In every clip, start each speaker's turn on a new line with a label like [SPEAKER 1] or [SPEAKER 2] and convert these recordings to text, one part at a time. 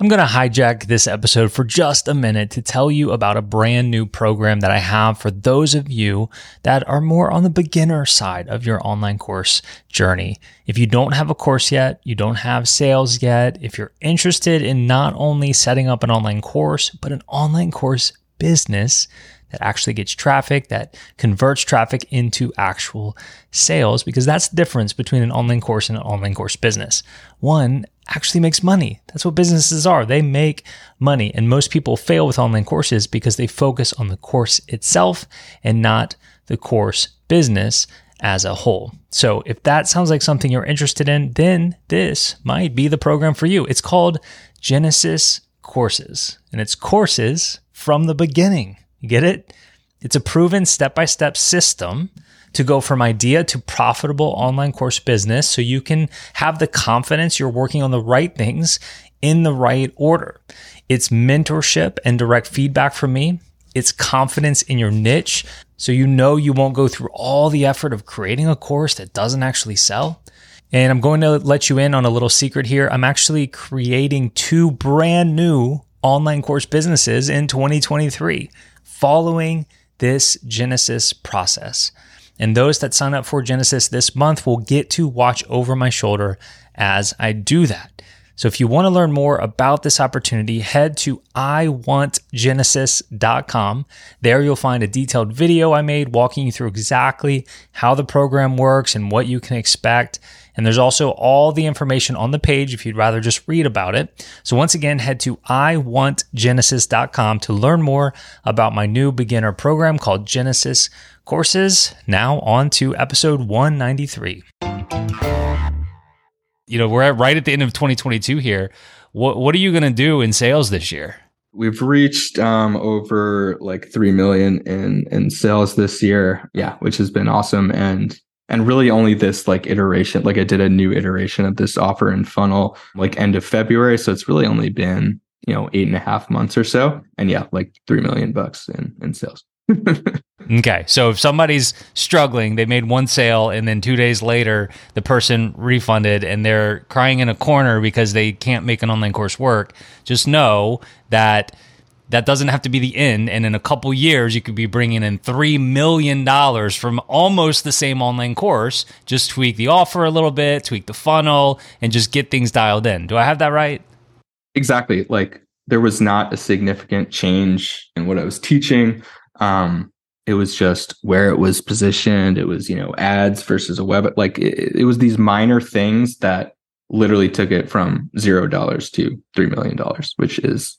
[SPEAKER 1] I'm going to hijack this episode for just a minute to tell you about a brand new program that I have for those of you that are more on the beginner side of your online course journey. If you don't have a course yet, you don't have sales yet, if you're interested in not only setting up an online course, but an online course business, that actually gets traffic, that converts traffic into actual sales, because that's the difference between an online course and an online course business. One actually makes money. That's what businesses are. They make money. And most people fail with online courses because they focus on the course itself and not the course business as a whole. So if that sounds like something you're interested in, then this might be the program for you. It's called Genesis Courses, and it's courses from the beginning. You get it? It's a proven step by step system to go from idea to profitable online course business so you can have the confidence you're working on the right things in the right order. It's mentorship and direct feedback from me. It's confidence in your niche so you know you won't go through all the effort of creating a course that doesn't actually sell. And I'm going to let you in on a little secret here. I'm actually creating two brand new online course businesses in 2023 following this Genesis process. And those that sign up for Genesis this month will get to watch over my shoulder as I do that. So if you want to learn more about this opportunity, head to iwantgenesis.com. There you'll find a detailed video I made walking you through exactly how the program works and what you can expect. And there's also all the information on the page if you'd rather just read about it. So once again, head to iwantgenesis.com to learn more about my new beginner program called Genesis Courses. Now on to episode 193 you know, we're at right at the end of 2022 here. What what are you going to do in sales this year?
[SPEAKER 2] We've reached um, over like three million in in sales this year. Yeah, which has been awesome, and and really only this like iteration. Like I did a new iteration of this offer and funnel like end of February, so it's really only been you know eight and a half months or so, and yeah, like three million bucks in in sales.
[SPEAKER 1] okay. So if somebody's struggling, they made one sale and then two days later the person refunded and they're crying in a corner because they can't make an online course work, just know that that doesn't have to be the end. And in a couple years, you could be bringing in $3 million from almost the same online course. Just tweak the offer a little bit, tweak the funnel, and just get things dialed in. Do I have that right?
[SPEAKER 2] Exactly. Like there was not a significant change in what I was teaching. Um, it was just where it was positioned. It was, you know, ads versus a web. Like it, it was these minor things that literally took it from zero dollars to three million dollars, which is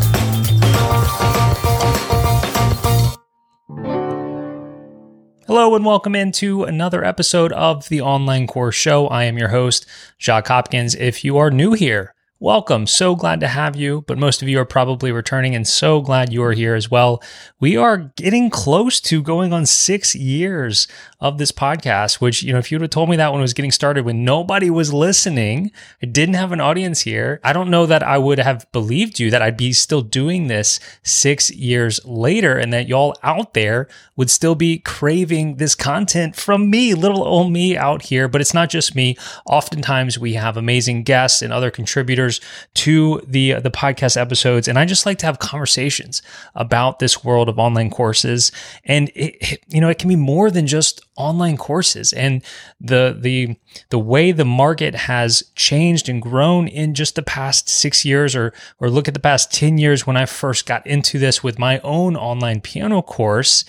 [SPEAKER 1] Hello and welcome into another episode of the Online Course Show. I am your host, Jacques Hopkins. If you are new here, welcome. So glad to have you, but most of you are probably returning and so glad you are here as well. We are getting close to going on six years of this podcast, which, you know, if you would have told me that when it was getting started, when nobody was listening, I didn't have an audience here, I don't know that I would have believed you that I'd be still doing this six years later and that y'all out there would still be craving this content from me, little old me out here. But it's not just me. Oftentimes we have amazing guests and other contributors to the, the podcast episodes. And I just like to have conversations about this world of online courses. And it, you know, it can be more than just online courses and the the the way the market has changed and grown in just the past 6 years or or look at the past 10 years when I first got into this with my own online piano course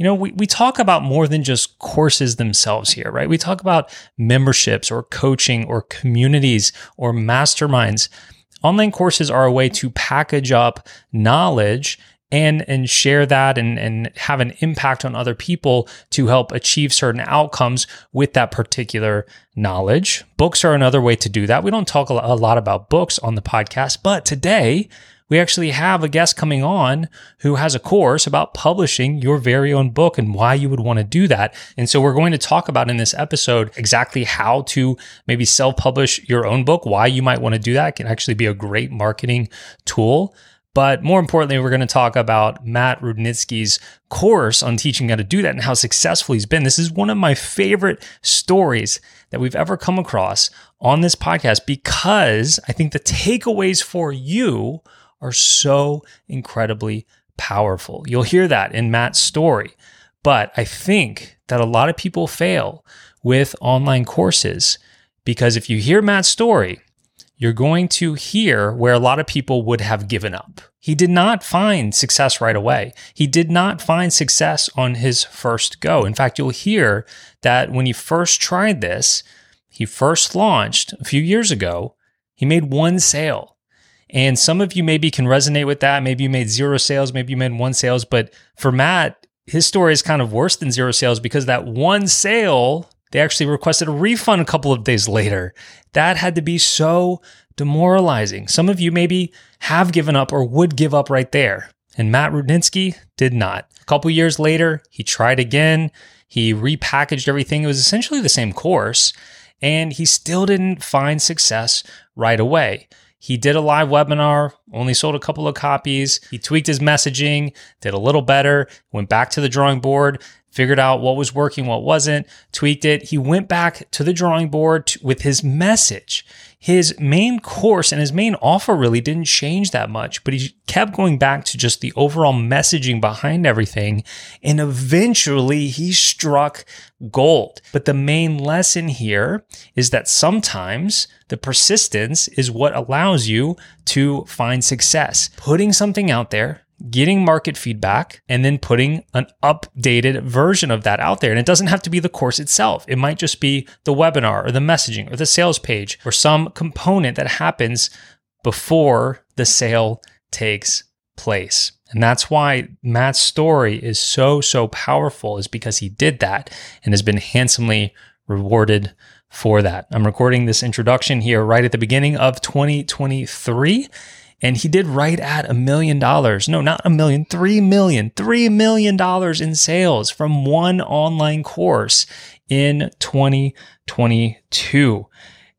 [SPEAKER 1] you know, we, we talk about more than just courses themselves here, right? We talk about memberships or coaching or communities or masterminds. Online courses are a way to package up knowledge and and share that and and have an impact on other people to help achieve certain outcomes with that particular knowledge. Books are another way to do that. We don't talk a lot about books on the podcast, but today we actually have a guest coming on who has a course about publishing your very own book and why you would want to do that. And so we're going to talk about in this episode exactly how to maybe self publish your own book, why you might want to do that it can actually be a great marketing tool. But more importantly, we're going to talk about Matt Rudnitsky's course on teaching how to do that and how successful he's been. This is one of my favorite stories that we've ever come across on this podcast because I think the takeaways for you are so incredibly powerful. You'll hear that in Matt's story. But I think that a lot of people fail with online courses because if you hear Matt's story, you're going to hear where a lot of people would have given up. He did not find success right away. He did not find success on his first go. In fact, you'll hear that when he first tried this, he first launched a few years ago, he made one sale. And some of you maybe can resonate with that. Maybe you made zero sales, maybe you made one sales. But for Matt, his story is kind of worse than zero sales because that one sale, they actually requested a refund a couple of days later. That had to be so demoralizing. Some of you maybe have given up or would give up right there. And Matt Rudnitsky did not. A couple years later, he tried again. He repackaged everything. It was essentially the same course, and he still didn't find success right away. He did a live webinar, only sold a couple of copies. He tweaked his messaging, did a little better, went back to the drawing board, figured out what was working, what wasn't, tweaked it. He went back to the drawing board with his message his main course and his main offer really didn't change that much, but he kept going back to just the overall messaging behind everything. And eventually he struck gold. But the main lesson here is that sometimes the persistence is what allows you to find success. Putting something out there, getting market feedback and then putting an updated version of that out there. And it doesn't have to be the course itself. It might just be the webinar or the messaging or the sales page or some component that happens before the sale takes place. And that's why Matt's story is so, so powerful, is because he did that and has been handsomely rewarded for that. I'm recording this introduction here right at the beginning of 2023. And he did right at a million dollars. No, not a million, three million, three million dollars in sales from one online course in 2022.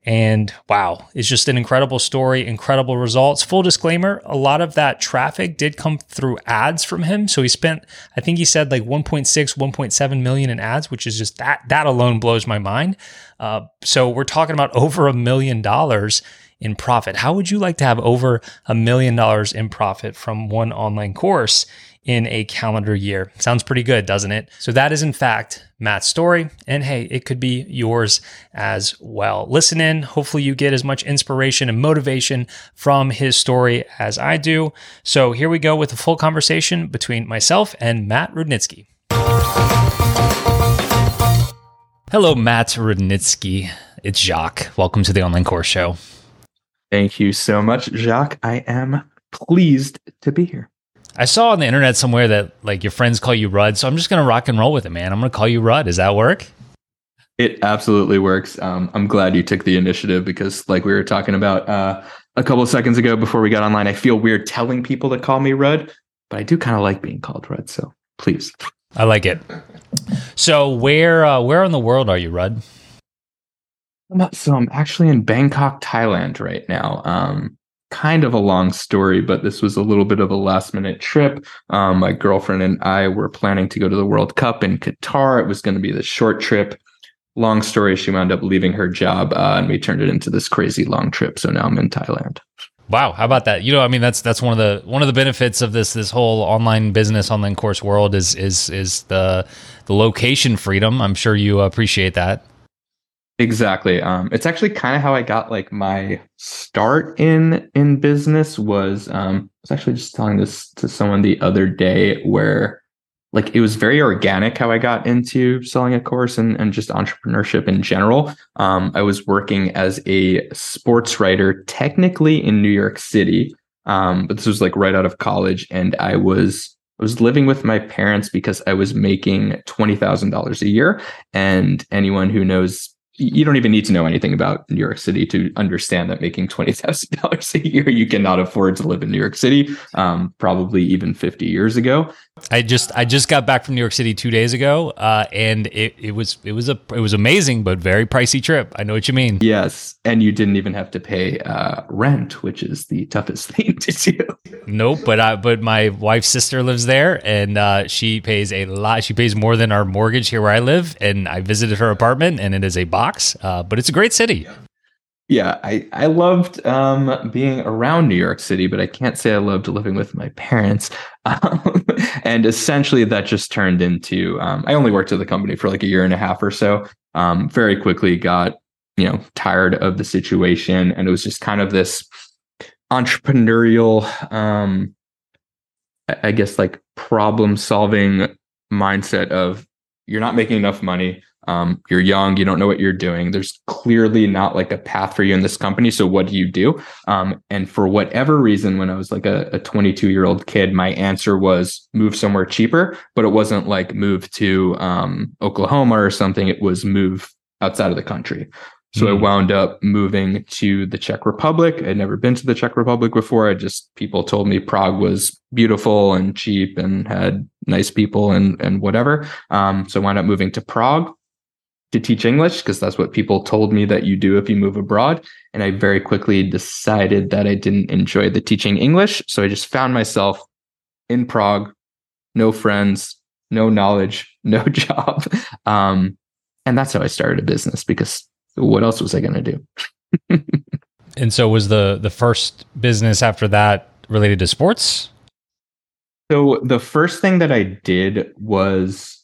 [SPEAKER 1] And wow, it's just an incredible story, incredible results. Full disclaimer, a lot of that traffic did come through ads from him. So he spent, I think he said like 1.6, 1.7 million in ads, which is just that, that alone blows my mind. Uh, so we're talking about over a million dollars in profit. How would you like to have over a million dollars in profit from one online course in a calendar year? Sounds pretty good, doesn't it? So that is in fact Matt's story. And hey, it could be yours as well. Listen in. Hopefully you get as much inspiration and motivation from his story as I do. So here we go with a full conversation between myself and Matt Rudnitsky. Hello, Matt Rudnitsky. It's Jacques. Welcome to the Online Course Show.
[SPEAKER 2] Thank you so much, Jacques. I am pleased to be here.
[SPEAKER 1] I saw on the internet somewhere that like your friends call you Rud, so I'm just gonna rock and roll with it, man. I'm gonna call you Rud. Does that work?
[SPEAKER 2] It absolutely works. Um, I'm glad you took the initiative because, like we were talking about uh, a couple of seconds ago before we got online, I feel weird telling people to call me Rud, but I do kind of like being called Rud. So please,
[SPEAKER 1] I like it. So where uh, where in the world are you, Rud?
[SPEAKER 2] So I'm actually in Bangkok, Thailand right now. Um, kind of a long story, but this was a little bit of a last minute trip. Um, my girlfriend and I were planning to go to the World Cup in Qatar. It was going to be the short trip. Long story, she wound up leaving her job, uh, and we turned it into this crazy long trip. So now I'm in Thailand.
[SPEAKER 1] Wow, how about that? You know, I mean, that's that's one of the one of the benefits of this this whole online business, online course world is is is the the location freedom. I'm sure you appreciate that.
[SPEAKER 2] Exactly. Um, it's actually kind of how I got like my start in in business was um, I was actually just telling this to someone the other day where like it was very organic how I got into selling a course and, and just entrepreneurship in general. Um, I was working as a sports writer technically in New York City. Um, but this was like right out of college, and I was I was living with my parents because I was making twenty thousand dollars a year. And anyone who knows you don't even need to know anything about New York City to understand that making twenty thousand dollars a year, you cannot afford to live in New York City. Um, probably even fifty years ago.
[SPEAKER 1] I just I just got back from New York City two days ago, uh, and it, it was it was a it was amazing, but very pricey trip. I know what you mean.
[SPEAKER 2] Yes, and you didn't even have to pay uh, rent, which is the toughest thing to do.
[SPEAKER 1] Nope, but I but my wife's sister lives there, and uh, she pays a lot. She pays more than our mortgage here where I live, and I visited her apartment, and it is a box, uh, but it's a great city.
[SPEAKER 2] Yeah, I I loved um, being around New York City, but I can't say I loved living with my parents. Um, and essentially, that just turned into um, I only worked at the company for like a year and a half or so. Um, very quickly got you know tired of the situation, and it was just kind of this entrepreneurial, um, I guess, like problem solving mindset of you're not making enough money um, you're young you don't know what you're doing there's clearly not like a path for you in this company so what do you do um, and for whatever reason when i was like a 22 year old kid my answer was move somewhere cheaper but it wasn't like move to um, oklahoma or something it was move outside of the country so mm. I hmm. wound up moving to the Czech Republic. I'd never been to the Czech Republic before. I just people told me Prague was beautiful and cheap and had nice people and and whatever. Um, so I wound up moving to Prague to teach English because that's what people told me that you do if you move abroad. And I very quickly decided that I didn't enjoy the teaching English. So I just found myself in Prague, no friends, no knowledge, no job. Um, and that's how I started a business because what else was I going to do?
[SPEAKER 1] and so was the the first business after that related to sports?
[SPEAKER 2] So the first thing that I did was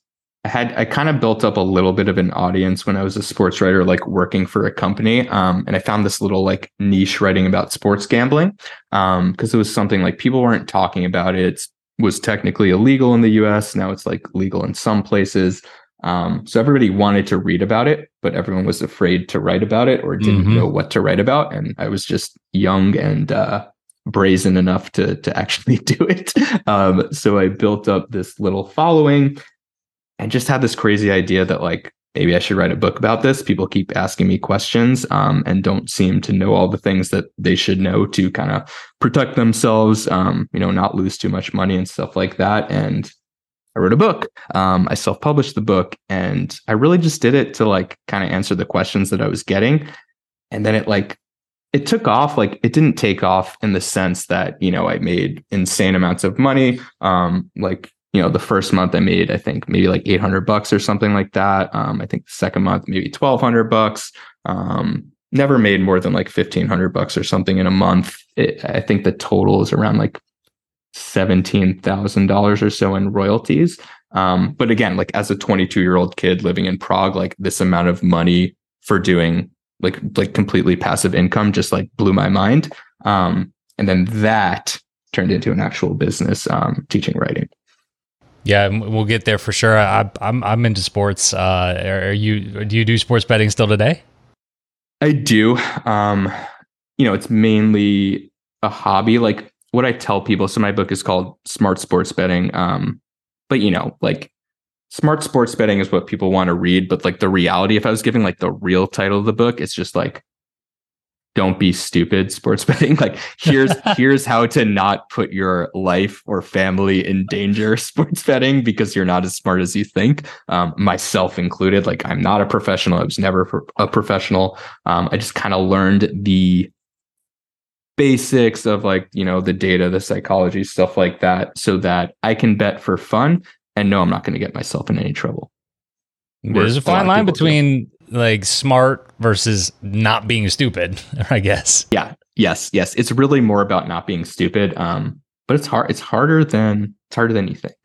[SPEAKER 2] I had I kind of built up a little bit of an audience when I was a sports writer, like working for a company. Um, and I found this little like niche writing about sports gambling because um, it was something like people weren't talking about it. It was technically illegal in the U.S. Now it's like legal in some places. Um, so everybody wanted to read about it, but everyone was afraid to write about it or didn't mm-hmm. know what to write about. And I was just young and uh, brazen enough to to actually do it. Um, so I built up this little following and just had this crazy idea that like maybe I should write a book about this. People keep asking me questions um, and don't seem to know all the things that they should know to kind of protect themselves, um, you know, not lose too much money and stuff like that. And I wrote a book. Um, I self published the book and I really just did it to like kind of answer the questions that I was getting. And then it like, it took off like it didn't take off in the sense that you know i made insane amounts of money um like you know the first month i made i think maybe like 800 bucks or something like that. Um, i think the second month maybe 1200 bucks. Um, never made more than like 1500 bucks or something in a month. It, i think the total is around like $17000 or so in royalties. Um, but again like as a 22 year old kid living in prague like this amount of money for doing like like completely passive income just like blew my mind. Um, and then that turned into an actual business um, teaching writing
[SPEAKER 1] yeah, we'll get there for sure. I, am I'm, I'm into sports. Uh, are you? Do you do sports betting still today?
[SPEAKER 2] I do. Um, you know, it's mainly a hobby. Like what I tell people. So my book is called Smart Sports Betting. Um, but you know, like smart sports betting is what people want to read. But like the reality, if I was giving like the real title of the book, it's just like don't be stupid sports betting. Like here's here's how to not put your life or family in danger sports betting because you're not as smart as you think um, myself included. Like i'm not a professional. I was never a professional. Um, i just kind of learned the basics of like you know the data the psychology stuff like that so that i can bet for fun. And no i'm not going to get myself in any trouble.
[SPEAKER 1] There's a fine line between do like smart versus not being stupid, I guess.
[SPEAKER 2] Yeah. Yes. Yes. It's really more about not being stupid. Um, but it's hard. It's harder than it's harder than you think.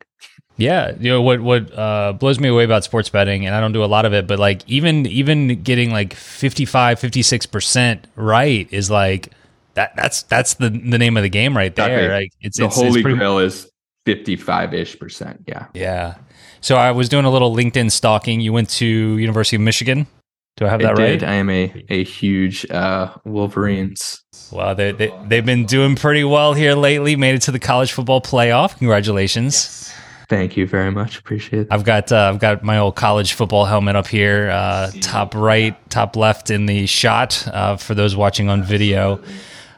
[SPEAKER 1] Yeah, you know what what uh, blows me away about sports betting, and I don't do a lot of it, but like even even getting like 55, 56 percent right is like that. That's that's the the name of the game right there. Exactly. Like
[SPEAKER 2] it's the it's, holy it's pretty, grail is fifty five ish percent. Yeah,
[SPEAKER 1] yeah. So I was doing a little LinkedIn stalking. You went to University of Michigan. Do I have that
[SPEAKER 2] did.
[SPEAKER 1] right?
[SPEAKER 2] I am a a huge uh, Wolverines.
[SPEAKER 1] Well, they, they they've been doing pretty well here lately. Made it to the college football playoff. Congratulations!
[SPEAKER 2] Thank you very much. Appreciate it.
[SPEAKER 1] I've got uh, I've got my old college football helmet up here, uh, top right, top left in the shot. Uh, for those watching on video,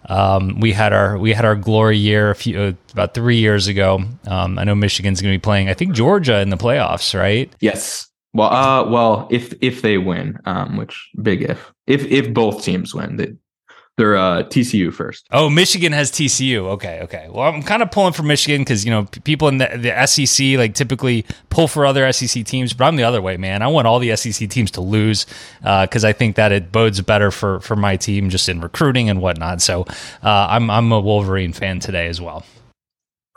[SPEAKER 1] um, we had our we had our glory year a few uh, about three years ago. Um, I know Michigan's going to be playing. I think Georgia in the playoffs, right?
[SPEAKER 2] Yes. Well, uh, well, if if they win, um, which big if, if if both teams win, they, they're uh TCU first.
[SPEAKER 1] Oh, Michigan has TCU. Okay, okay. Well, I'm kind of pulling for Michigan because you know p- people in the, the SEC like typically pull for other SEC teams, but I'm the other way, man. I want all the SEC teams to lose because I think that it bodes better for for my team just in recruiting and whatnot. So uh, I'm I'm a Wolverine fan today as well.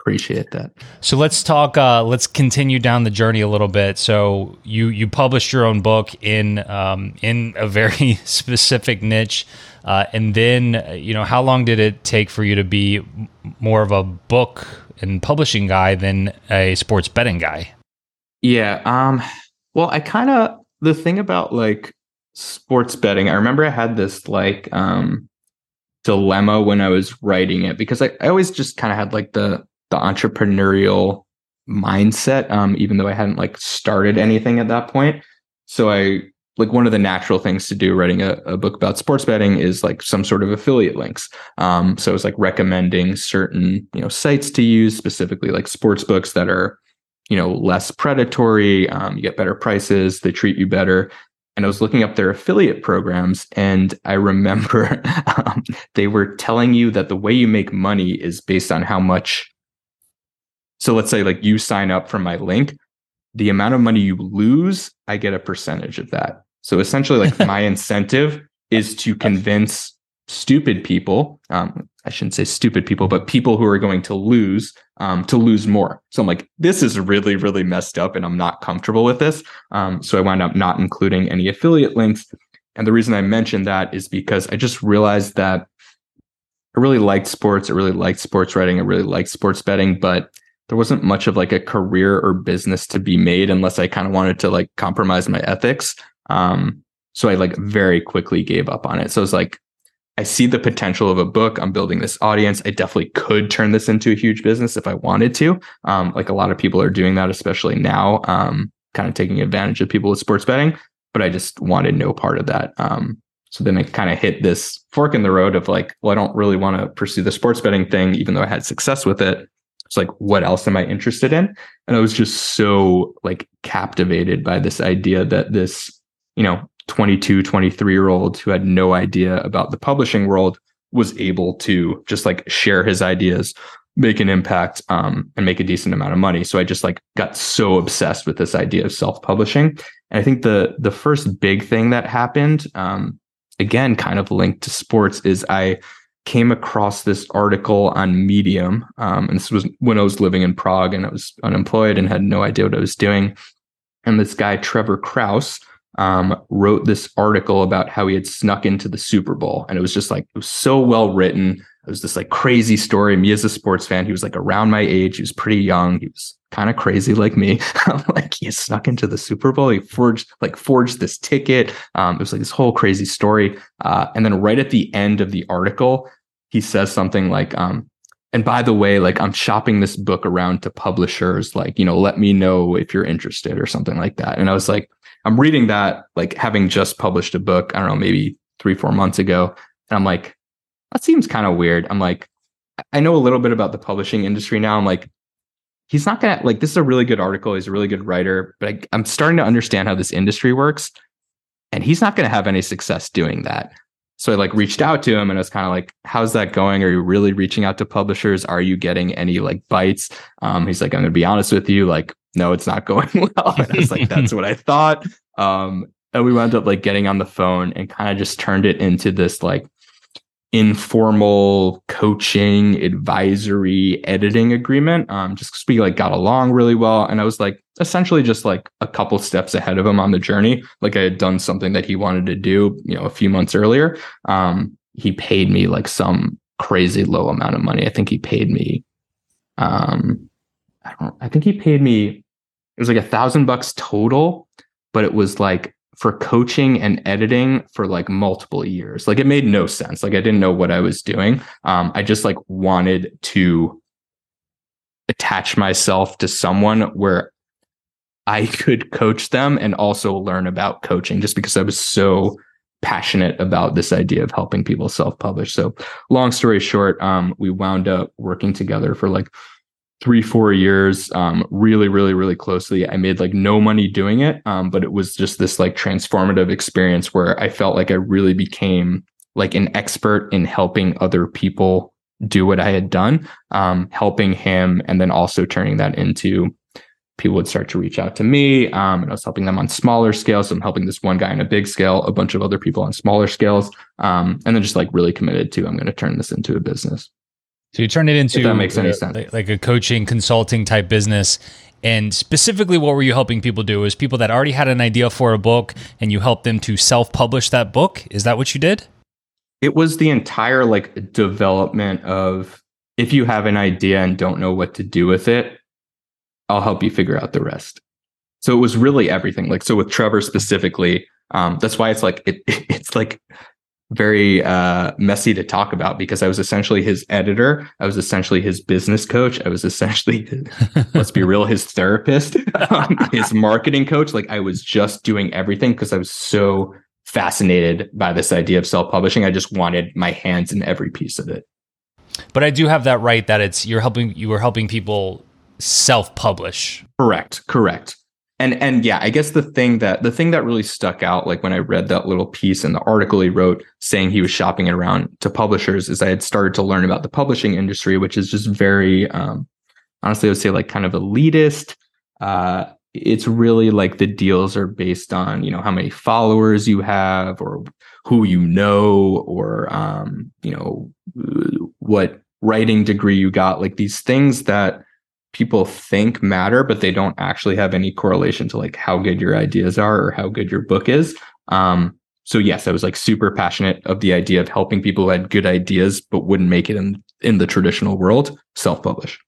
[SPEAKER 2] Appreciate that.
[SPEAKER 1] So let's talk. Uh, let's continue down the journey a little bit. So you you published your own book in um, in a very specific niche, uh, and then uh, you know how long did it take for you to be more of a book and publishing guy than a sports betting guy?
[SPEAKER 2] Yeah. Um. Well, I kind of the thing about like sports betting. I remember I had this like um dilemma when I was writing it because I, I always just kind of had like the the entrepreneurial mindset. Um, even though I hadn't like started anything at that point. So I like one of the natural things to do writing a, a book about sports betting is like some sort of affiliate links. Um, so it's like recommending certain you know sites to use specifically like sports books that are you know less predatory um, you get better prices they treat you better and i was looking up their affiliate programs and i remember um, they were telling you that the way you make money is based on how much so let's say like you sign up for my link the amount of money you lose i get a percentage of that so essentially like my incentive is to convince stupid people um, i shouldn't say stupid people but people who are going to lose um, to lose more. So i'm like this is really really messed up and i'm not comfortable with this. Um, so i wound up not including any affiliate links. And the reason i mentioned that is because i just realized that i really liked sports i really liked sports writing i really liked sports betting but there wasn't much of like a career or business to be made unless i kind of wanted to like compromise my ethics um, so i like very quickly gave up on it so it's like I see the potential of a book. I'm building this audience. I definitely could turn this into a huge business if I wanted to. Um, like a lot of people are doing that, especially now, um, kind of taking advantage of people with sports betting. But I just wanted no part of that. Um, so then I kind of hit this fork in the road of like, well, I don't really want to pursue the sports betting thing, even though I had success with it. It's like, what else am I interested in? And I was just so like captivated by this idea that this, you know, 22, 23 year old who had no idea about the publishing world was able to just like share his ideas, make an impact, um, and make a decent amount of money. So I just like got so obsessed with this idea of self-publishing. And I think the the first big thing that happened, um, again, kind of linked to sports, is I came across this article on Medium. Um, and this was when I was living in Prague and I was unemployed and had no idea what I was doing. And this guy, Trevor Krause, um, wrote this article about how he had snuck into the Super Bowl. And it was just like, it was so well written. It was this like crazy story. Me as a sports fan, he was like around my age. He was pretty young. He was kind of crazy like me. like he snuck into the Super Bowl. He forged like forged this ticket. Um, it was like this whole crazy story. Uh, and then right at the end of the article, he says something like, um, and by the way, like I'm shopping this book around to publishers, like, you know, let me know if you're interested or something like that. And I was like, I'm reading that, like having just published a book, I don't know, maybe three, four months ago. And I'm like, that seems kind of weird. I'm like, I know a little bit about the publishing industry now. I'm like, he's not gonna like this is a really good article. He's a really good writer, but I, I'm starting to understand how this industry works. And he's not gonna have any success doing that. So I like reached out to him and I was kind of like, how's that going? Are you really reaching out to publishers? Are you getting any like bites? Um, he's like, I'm gonna be honest with you, like, no, it's not going well. And I was like, that's what I thought. Um, and we wound up like getting on the phone and kind of just turned it into this like informal coaching advisory editing agreement um just because we like got along really well and i was like essentially just like a couple steps ahead of him on the journey like i had done something that he wanted to do you know a few months earlier um he paid me like some crazy low amount of money i think he paid me um i don't i think he paid me it was like a thousand bucks total but it was like for coaching and editing for like multiple years. Like it made no sense. Like I didn't know what I was doing. Um, I just like wanted to attach myself to someone where I could coach them and also learn about coaching just because I was so passionate about this idea of helping people self-publish. So long story short, um, we wound up working together for like three, four years, um, really, really, really closely. I made like no money doing it. Um, but it was just this like transformative experience where I felt like I really became like an expert in helping other people do what I had done, um, helping him, and then also turning that into people would start to reach out to me. Um, and I was helping them on smaller scales. So I'm helping this one guy on a big scale, a bunch of other people on smaller scales. Um, and then just like really committed to, I'm going to turn this into a business.
[SPEAKER 1] So you turn it into
[SPEAKER 2] if that makes any sense.
[SPEAKER 1] Like, like a coaching consulting type business. And specifically, what were you helping people do? Is people that already had an idea for a book and you helped them to self publish that book? Is that what you did?
[SPEAKER 2] It was the entire like development of if you have an idea and don't know what to do with it, I'll help you figure out the rest. So it was really everything. Like so with Trevor specifically, um, that's why it's like it, it's like very uh, messy to talk about because I was essentially his editor. I was essentially his business coach. I was essentially, let's be real, his therapist, um, his marketing coach. Like I was just doing everything because I was so fascinated by this idea of self publishing. I just wanted my hands in every piece of it.
[SPEAKER 1] But I do have that right that it's you're helping you were helping people self publish.
[SPEAKER 2] Correct. Correct and and yeah i guess the thing that the thing that really stuck out like when i read that little piece in the article he wrote saying he was shopping it around to publishers is i had started to learn about the publishing industry which is just very um, honestly i would say like kind of elitist. Uh, it's really like the deals are based on you know how many followers you have or who you know or um, you know what writing degree you got like these things that people think matter, but they don't actually have any correlation to like how good your ideas are or how good your book is. Um, so yes, I was like super passionate of the idea of helping people who had good ideas but wouldn't make it in in the traditional world self-publish.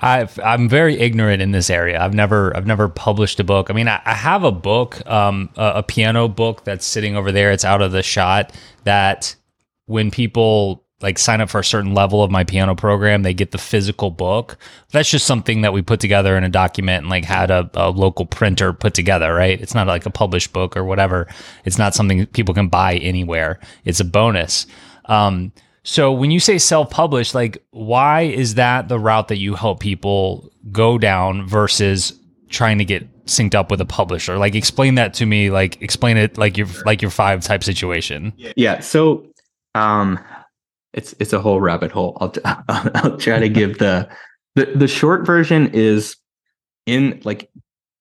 [SPEAKER 1] i am very ignorant in this area. I've never I've never published a book. I mean, I, I have a book, um, a, a piano book that's sitting over there. It's out of the shot. That when people like sign up for a certain level of my piano program, they get the physical book. That's just something that we put together in a document and like had a, a, local printer put together, right? It's not like a published book or whatever. It's not something people can buy anywhere. It's a bonus. Um, so when you say self-published, like why is that the route that you help people go down versus trying to get synced up with a publisher? Like explain that to me, like explain it like your like your five type situation.
[SPEAKER 2] Yeah. So um it's it's a whole rabbit hole. I'll I'll try to give the the the short version is in like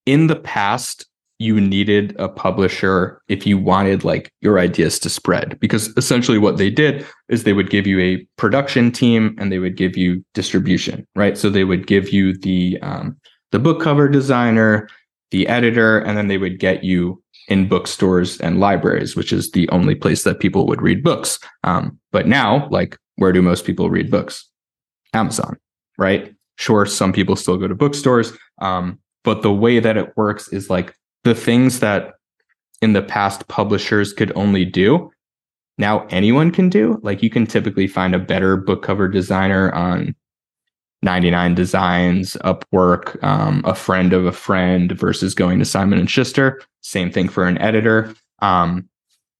[SPEAKER 2] in the past you needed a publisher if you wanted like your ideas to spread because essentially what they did is they would give you a production team and they would give you distribution right so they would give you the um, the book cover designer the editor and then they would get you in bookstores and libraries, which is the only place that people would read books. Um, but now, like, where do most people read books? Amazon, right? Sure, some people still go to bookstores, um, but the way that it works is like the things that in the past publishers could only do, now anyone can do. Like, you can typically find a better book cover designer on 99 Designs, Upwork, um, a friend of a friend versus going to Simon and Schuster. Same thing for an editor. Um,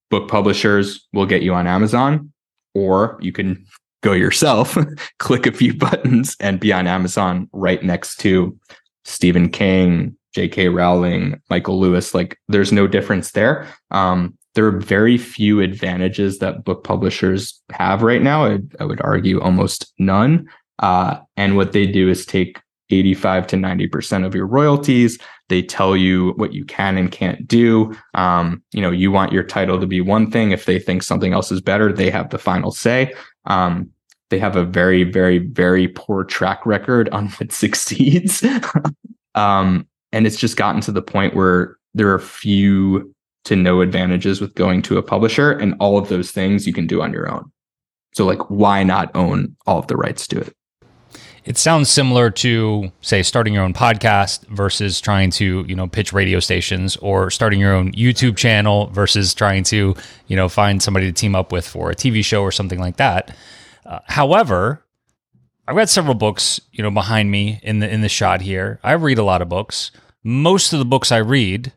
[SPEAKER 2] book publishers will get you on Amazon, or you can go yourself, click a few buttons, and be on Amazon right next to Stephen King, J.K. Rowling, Michael Lewis. Like, there's no difference there. Um, there are very few advantages that book publishers have right now. I, I would argue almost none. Uh, and what they do is take 85 to 90% of your royalties. They tell you what you can and can't do. Um, you know, you want your title to be one thing. If they think something else is better, they have the final say. Um, they have a very, very, very poor track record on what succeeds. um, and it's just gotten to the point where there are few to no advantages with going to a publisher, and all of those things you can do on your own. So, like, why not own all of the rights to it?
[SPEAKER 1] It sounds similar to say starting your own podcast versus trying to, you know, pitch radio stations or starting your own YouTube channel versus trying to, you know, find somebody to team up with for a TV show or something like that. Uh, however, I've got several books, you know, behind me in the in the shot here. I read a lot of books. Most of the books I read,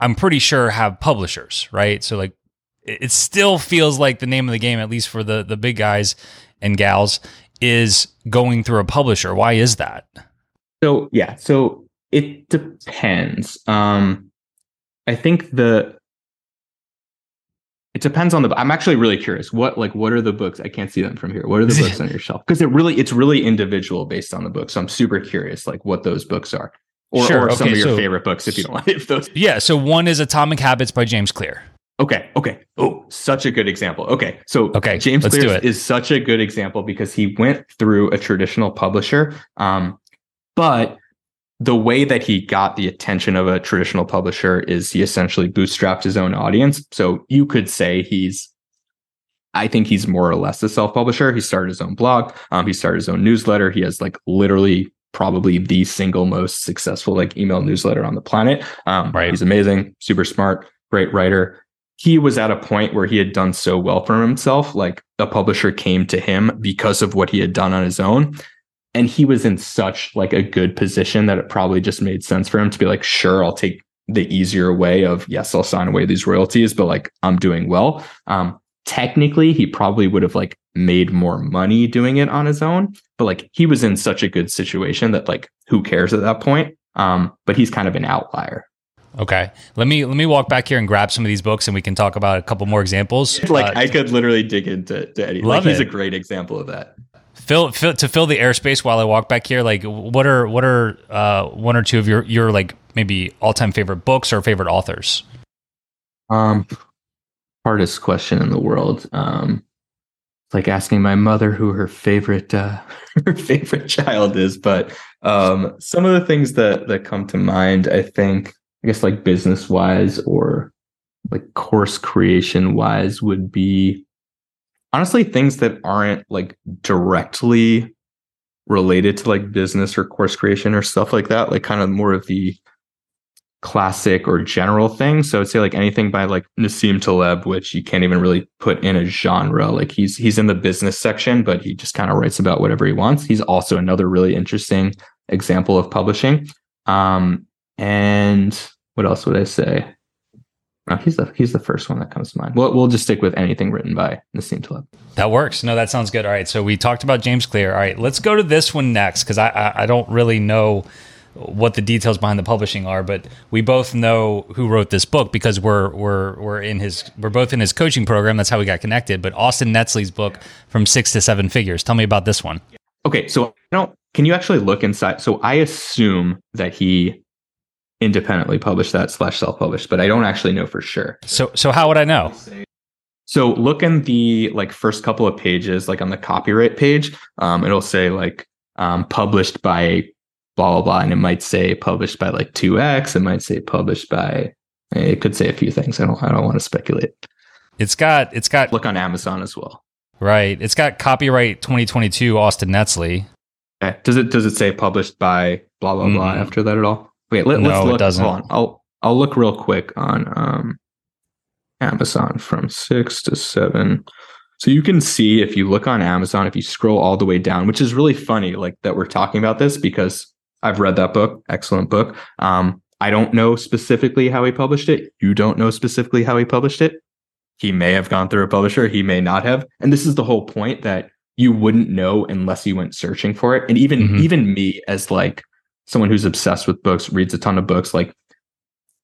[SPEAKER 1] I'm pretty sure have publishers, right? So like it still feels like the name of the game, at least for the the big guys and gals, is going through a publisher. Why is that?
[SPEAKER 2] So yeah, so it depends. Um, I think the it depends on the. I'm actually really curious. What like what are the books? I can't see them from here. What are the books on your shelf? Because it really it's really individual based on the book. So I'm super curious, like what those books are, or, sure, or okay, some of your so, favorite books if you don't like those.
[SPEAKER 1] Yeah. So one is Atomic Habits by James Clear.
[SPEAKER 2] Okay. Okay. Oh, such a good example. Okay. So okay, James Clear is such a good example because he went through a traditional publisher, um, but the way that he got the attention of a traditional publisher is he essentially bootstrapped his own audience. So you could say he's, I think he's more or less a self publisher. He started his own blog. Um, he started his own newsletter. He has like literally probably the single most successful like email newsletter on the planet. Um, right. He's amazing, super smart, great writer he was at a point where he had done so well for himself. Like a publisher came to him because of what he had done on his own. And he was in such like a good position that it probably just made sense for him to be like, sure, I'll take the easier way of yes, I'll sign away these royalties, but like I'm doing well. Um, technically he probably would have like made more money doing it on his own, but like he was in such a good situation that like who cares at that point? Um, but he's kind of an outlier.
[SPEAKER 1] Okay, let me let me walk back here and grab some of these books, and we can talk about a couple more examples.
[SPEAKER 2] Like uh, I could literally dig into to Eddie. Love like he's it. a great example of that.
[SPEAKER 1] Fill, fill to fill the airspace while I walk back here. Like, what are what are uh, one or two of your your like maybe all time favorite books or favorite authors?
[SPEAKER 2] Um, hardest question in the world. Um, it's like asking my mother who her favorite uh, her favorite child is. But um, some of the things that that come to mind, I think I guess like business wise or like course creation wise would be honestly things that aren't like directly related to like business or course creation or stuff like that, like kind of more of the classic or general thing. So I'd say like anything by like Nassim Taleb, which you can't even really put in a genre. Like he's he's in the business section, but he just kind of writes about whatever he wants. He's also another really interesting example of publishing. Um, and what else would I say? Oh, he's the he's the first one that comes to mind. We'll we'll just stick with anything written by Nassim Taleb.
[SPEAKER 1] That works. No, that sounds good. All right, so we talked about James Clear. All right, let's go to this one next because I, I I don't really know what the details behind the publishing are, but we both know who wrote this book because we're we're we're in his we're both in his coaching program. That's how we got connected. But Austin Netzley's book from six to seven figures. Tell me about this one.
[SPEAKER 2] Okay, so I don't. Can you actually look inside? So I assume that he independently published that slash self-published, but I don't actually know for sure.
[SPEAKER 1] So so how would I know?
[SPEAKER 2] So look in the like first couple of pages, like on the copyright page, um, it'll say like um, published by blah blah blah, and it might say published by like two X. It might say published by. It could say a few things. I don't. I don't want to speculate.
[SPEAKER 1] It's got. It's got.
[SPEAKER 2] Look on Amazon as well.
[SPEAKER 1] Right. It's got copyright 2022 Austin Netzley.
[SPEAKER 2] Okay. Does it does it say published by blah blah blah mm. after that at all? Wait, let,
[SPEAKER 1] no,
[SPEAKER 2] us look.
[SPEAKER 1] It doesn't.
[SPEAKER 2] Hold on. I'll I'll look real quick on um, Amazon from six to seven. So you can see if you look on Amazon, if you scroll all the way down, which is really funny, like that we're talking about this because I've read that book, excellent book. Um, I don't know specifically how he published it. You don't know specifically how he published it. He may have gone through a publisher, he may not have. And this is the whole point that you wouldn't know unless you went searching for it. And even mm-hmm. even me as like someone who's obsessed with books, reads a ton of books, like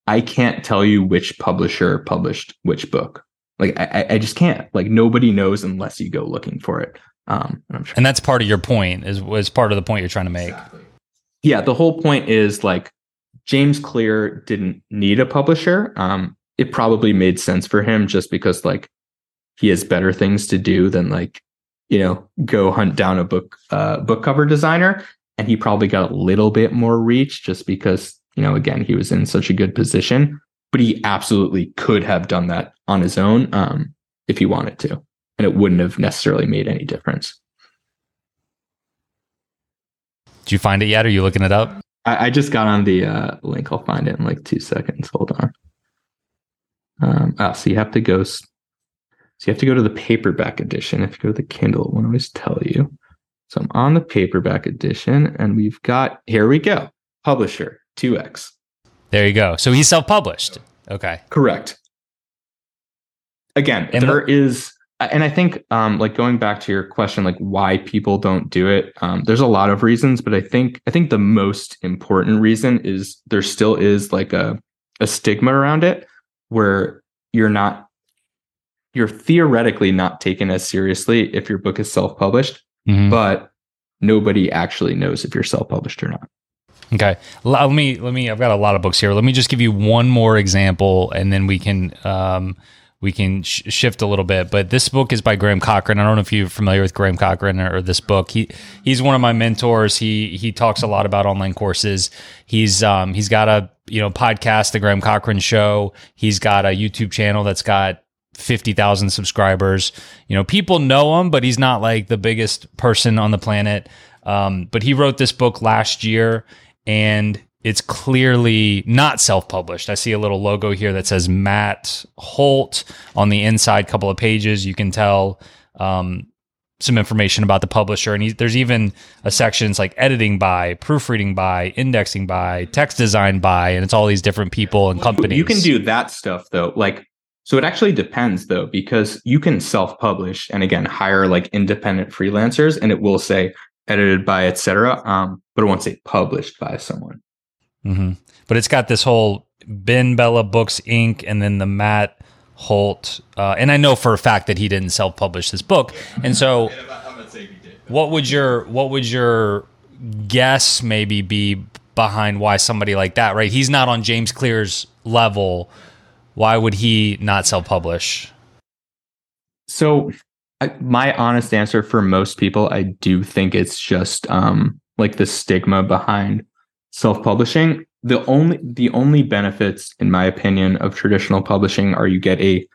[SPEAKER 2] I can't tell you which publisher published which book. Like I, I just can't. Like nobody knows unless you go looking for it. Um,
[SPEAKER 1] and, sure and that's part of your point. Is was part of the point you're trying to make. Exactly.
[SPEAKER 2] Yeah, the whole point is like James Clear didn't need a publisher. Um, it probably made sense for him just because like he has better things to do than like you know go hunt down a book uh, book cover designer and he probably got a little bit more reach just because you know again he was in such a good position but he absolutely could have done that on his own um, if he wanted to and it wouldn't have necessarily made any difference
[SPEAKER 1] Did you find it yet? Are you looking it up?
[SPEAKER 2] I, I just got on the uh, link. I'll find it in like two seconds. Hold on. Um, oh, so you have to go. So you have to go to the paperback edition. If you go to the Kindle, it won't always tell you. So I'm on the paperback edition, and we've got here we go. Publisher 2x.
[SPEAKER 1] There you go. So he's self-published. Okay.
[SPEAKER 2] Correct. Again,
[SPEAKER 1] And
[SPEAKER 2] there is, and I think, um, like going back to your question, like why people don't do it. Um, there's a lot of reasons, but I think I think the most important reason is there still is like a a stigma around it, where you're not, you're theoretically not taken as seriously if your book is self-published,
[SPEAKER 1] Mhm.
[SPEAKER 2] but nobody actually knows if you're self-published or not.
[SPEAKER 1] Okay. Let me let me. I've got a lot of books here. Let me just give you one more example, and then we can um, we can sh- shift a little bit. But this book is by Graham Cochrane. I don't know if you're familiar with Graham Cochrane or, or this book. He he's one of my mentors. He he talks a lot about online courses. He's um he's got a you know podcast, the Graham Cochrane Show. He's got a YouTube channel that's got 50,000 subscribers. You know, people know him, but he's not like the biggest person on the planet. Um, but he wrote this book last year and it's clearly not self-published. I see a little logo here that says Matt Holt on the inside couple of pages. You can tell um, some information about the publisher, and he, there's even a section it's like editing by, proofreading by, indexing by, text design by, and it's all these different people and companies.
[SPEAKER 2] You can do that stuff though. Like, so it actually depends though, because you can self publish and again, hire like independent freelancers and it will say edited by, etc. Um, but it won't say published by someone.
[SPEAKER 1] hmm But it's got this whole BenBella Books Inc. and then the Matt Holt. Uh, and I know for a fact that he didn't self publish this book. And so, what would your what would your guess maybe be behind why somebody like that, right? He's not on James Clear's level. Why would he not self publish?
[SPEAKER 2] So I, my honest answer for most people, I do think it's just um, like the stigma behind self-publishing. The only the only benefits, in my opinion, of traditional publishing are you get a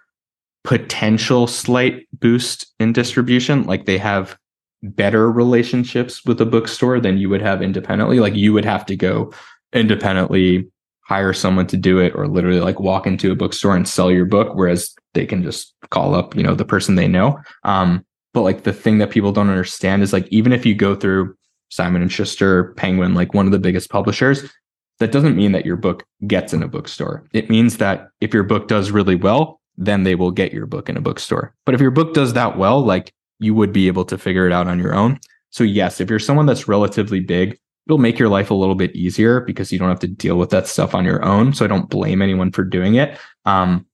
[SPEAKER 2] potential slight boost in distribution. Like they have better relationships with a bookstore than you would have independently. Like you would have to go independently hire someone to do it or literally like walk into a bookstore and sell your book whereas they can just call up you know the person they know. Um but like the thing that people don't understand is like even if you go through simon and schuster penguin like one of the biggest publishers that doesn't mean that your book gets in a bookstore. It means that if your book does really well then they will get your book in a bookstore. But if your book does that well like you would be able to figure it out on your own. So yes if you're someone that's relatively big it'll make your life a little bit easier because you don't have to deal with that stuff on your own. So I don't blame anyone for doing it. Um,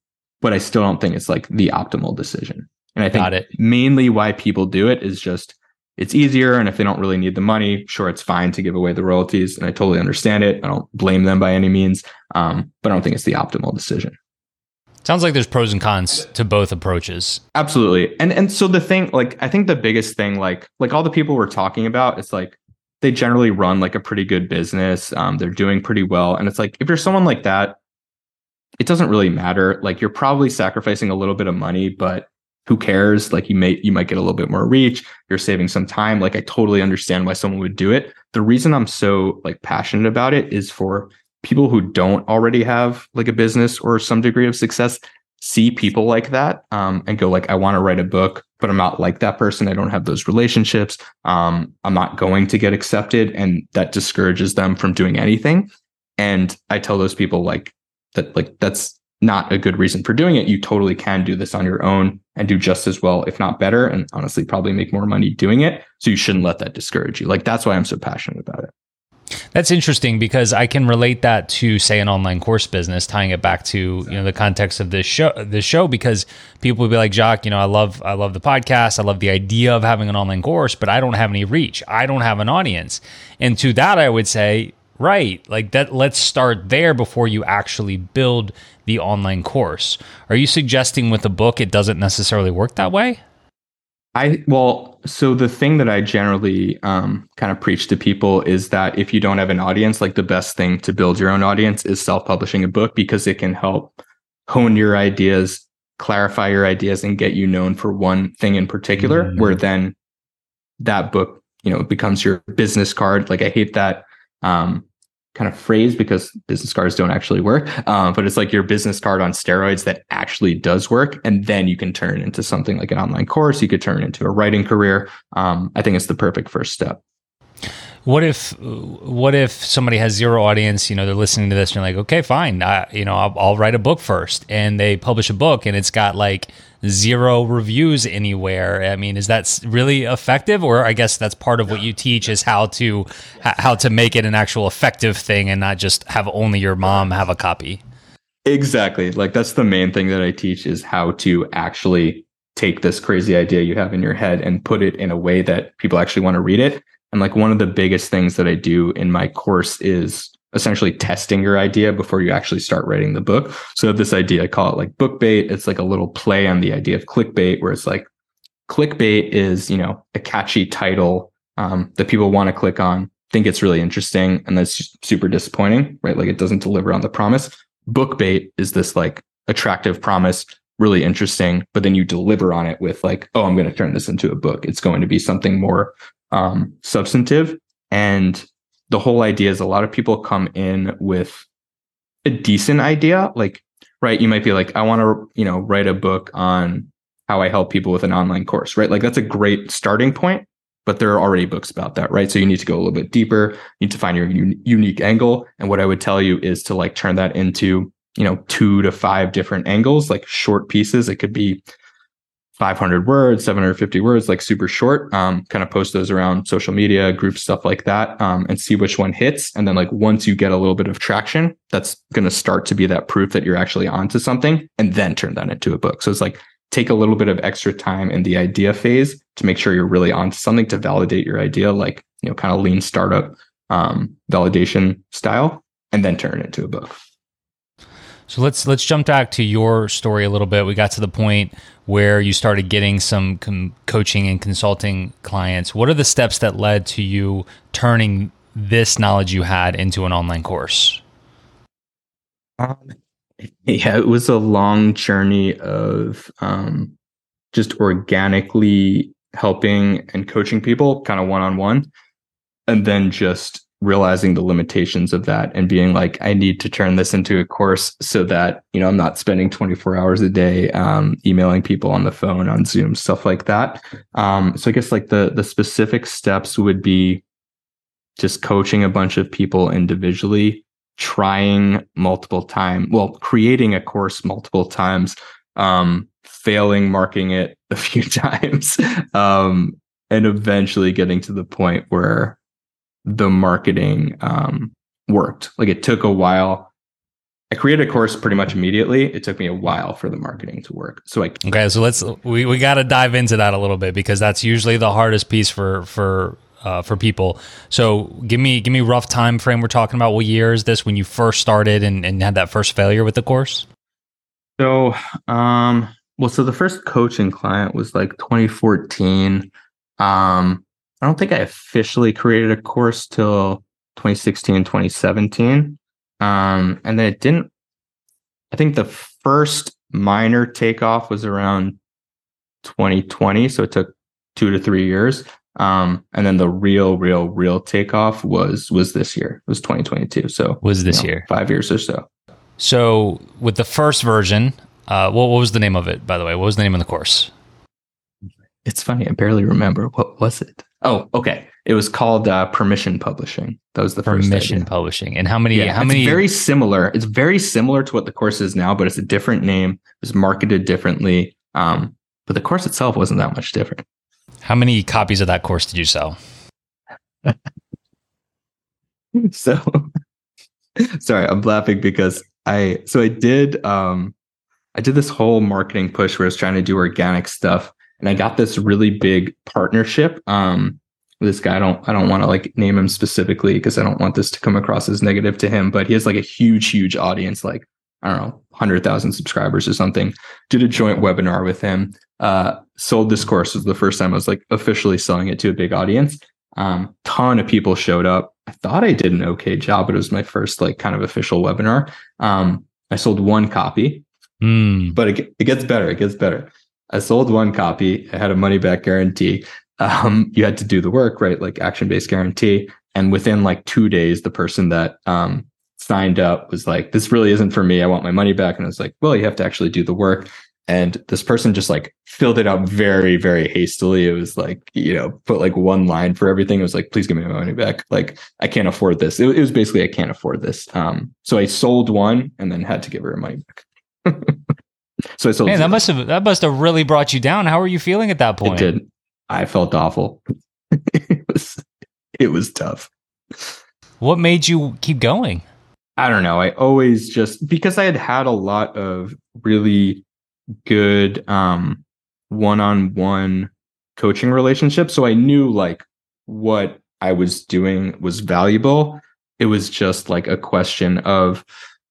[SPEAKER 2] but I still don't think it's like the optimal decision. And I think mainly why people do it is just it's easier. And if they don't really need the money, sure, it's fine to give away the royalties. And I totally understand it. I don't blame them by any means. Um, but I don't think it's the optimal decision.
[SPEAKER 1] Sounds like there's pros and cons to both approaches.
[SPEAKER 2] Absolutely. And and so the thing, like I think the biggest thing, like like all the people we're talking about, it's like they generally run like a pretty good business. Um, they're doing pretty well. And it's like if you're someone like that, it doesn't really matter. Like you're probably sacrificing a little bit of money, but who cares? Like you may you might get a little bit more reach. You're saving some time. Like I totally understand why someone would do it. The reason I'm so like passionate about it is for people who don't already have like a business or some degree of success see people like that um, and go like i want to write a book but i'm not like that person. I don't have those relationships. Um, i'm not going to get accepted and that discourages them from doing anything. And i tell those people like that like that's not a good reason for doing it. You totally can do this on your own and do just as well if not better and honestly probably make more money doing it. So you shouldn't let that discourage you. Like that's why i'm so passionate about it
[SPEAKER 1] That's interesting because I can relate that to say an online course business, tying it back to you know the context of this show. This show because people would be like, Jacques, you know, I love I love the podcast, I love the idea of having an online course, but I don't have any reach. I don't have an audience. And to that, I would say, right, like that. Let's start there before you actually build the online course. Are you suggesting with a book it doesn't necessarily work that way?
[SPEAKER 2] I well, so the thing that I generally um, kind of preach to people is that if you don't have an audience, like the best thing to build your own audience is self-publishing a book because it can help hone your ideas, clarify your ideas, and get you known for one thing in particular.
[SPEAKER 1] Mhm.
[SPEAKER 2] Where then that book you know, becomes your business card. Like I hate that um, kind of phrase because business cards don't actually work. Um, but it's like your business card on steroids that actually does work. And then you can turn into something like an online course. You could turn into a writing career. Um, I think it's the perfect first step.
[SPEAKER 1] What if what if somebody has zero audience? You know, they're listening to this and you're like, okay, fine. I, you know, I'll, I'll write a book first, and they publish a book and it's got like zero reviews anywhere. I mean, is that really effective? Or I guess that's part of what you teach is how to how to make it an actual effective thing and not just have only your mom have a copy.
[SPEAKER 2] Exactly. Like that's the main thing that I teach is how to actually take this crazy idea you have in your head and put it in a way that people actually want to read it and like one of the biggest things that I do in my course is essentially testing your idea before you actually start writing the book. So this idea, I call it like book bait. It's like a little play on the idea of clickbait, where it's like clickbait is, you know, a catchy title um, that people want to click on, think it's really interesting, and that's super disappointing, right? Like it doesn't deliver on the promise. Book bait is this like attractive promise, really interesting, but then you deliver on it with like, oh, I'm going to turn this into a book. It's going to be something more um, substantive. And the whole idea is a lot of people come in with a decent idea. Like, right, you might be like, I want to, you know, write a book on how I help people with an online course, right? Like that's a great starting point, but there are already books about that, right? So you need to go a little bit deeper, you need to find your un- unique angle. And what I would tell you is to like turn that into, you know, two to five different angles, like short pieces. It could be 500 words, 750 words, like super short. Um, kind of post those around social media, groups, stuff like that, um, and see which one hits. And then, like, once you get a little bit of traction, that's going to start to be that proof that you're actually onto something, and then turn that into a book. So it's like take a little bit of extra time in the idea phase to make sure you're really onto something to validate your idea, like, you know, kind of lean startup um, validation style, and then turn it into a book.
[SPEAKER 1] So let's let's jump back to your story a little bit. We got to the point where you started getting some com- coaching and consulting clients. What are the steps that led to you turning this knowledge you had into an online course?
[SPEAKER 2] Um, yeah, it was a long journey of um, just organically helping and coaching people kind of one on one. And then just realizing the limitations of that and being like i need to turn this into a course so that you know i'm not spending 24 hours a day um, emailing people on the phone on zoom stuff like that. Um, so i guess like the the specific steps would be just coaching a bunch of people individually trying multiple time well creating a course multiple times um, failing marking it a few times um, and eventually getting to the point where the marketing um, worked. Like it took a while. I created a course pretty much immediately. It took me a while for the marketing to work. So I
[SPEAKER 1] okay. So let's we, we got to dive into that a little bit because that's usually the hardest piece for for uh, for people. So give me give me rough time frame. We're talking about what year is this when you first started and, and had that first failure with the course?
[SPEAKER 2] So um well so the first coaching client was like 2014. Um I don't think I officially created a course till 2016, 2017. Um, and then it didn't, I think the first minor takeoff was around 2020. So it took two to three years. Um, and then the real, real, real takeoff was was this year. It was 2022. So
[SPEAKER 1] was this you know, year
[SPEAKER 2] five years or so.
[SPEAKER 1] So with the first version, uh, what, what was the name of it? By the way, what was the name of the course?
[SPEAKER 2] It's funny, I barely remember. What was it? Oh, okay. It was called uh, Permission Publishing. That was the
[SPEAKER 1] Permission
[SPEAKER 2] first
[SPEAKER 1] Permission Publishing. And how many? Yeah, how many?
[SPEAKER 2] Very similar. It's very similar to what the course is now, but it's a different name. It was marketed differently. Um, but the course itself wasn't that much different.
[SPEAKER 1] How many copies of that course did you sell?
[SPEAKER 2] so, sorry, I'm laughing because I so I did um I did this whole marketing push where I was trying to do organic stuff and I got this really big partnership. Um, this guy, I don't, I don't want to like name him specifically because I don't want this to come across as negative to him, but he has like a huge, huge audience, like I don't know, hundred thousand subscribers or something. Did a joint webinar with him. Uh, sold this course was the first time I was like officially selling it to a big audience. Um, ton of people showed up. I thought I did an okay job, but it was my first like kind of official webinar. Um, I sold one copy,
[SPEAKER 1] mm.
[SPEAKER 2] but it, it gets better. It gets better. I sold one copy. I had a money back guarantee. um, you had to do the work, right? Like action based guarantee. And within like two days, the person that um, signed up was like, this really isn't for me. I want my money back. And I was like, well, you have to actually do the work. And this person just like filled it out very, very hastily. It was like, you know, put like one line for everything. It was like, please give me my money back. Like, I can't afford this. It, it was basically, I can't afford this. Um, so I sold one and then had to give her her money back. so I sold.
[SPEAKER 1] Man, that must have that must have really brought you down. How were you feeling at that point?
[SPEAKER 2] It did. I felt awful. it was it was tough.
[SPEAKER 1] What made you keep going?
[SPEAKER 2] I don't know. I always just because I had had a lot of really good um one-on-one coaching relationships so I knew like what I was doing was valuable. It was just like a question of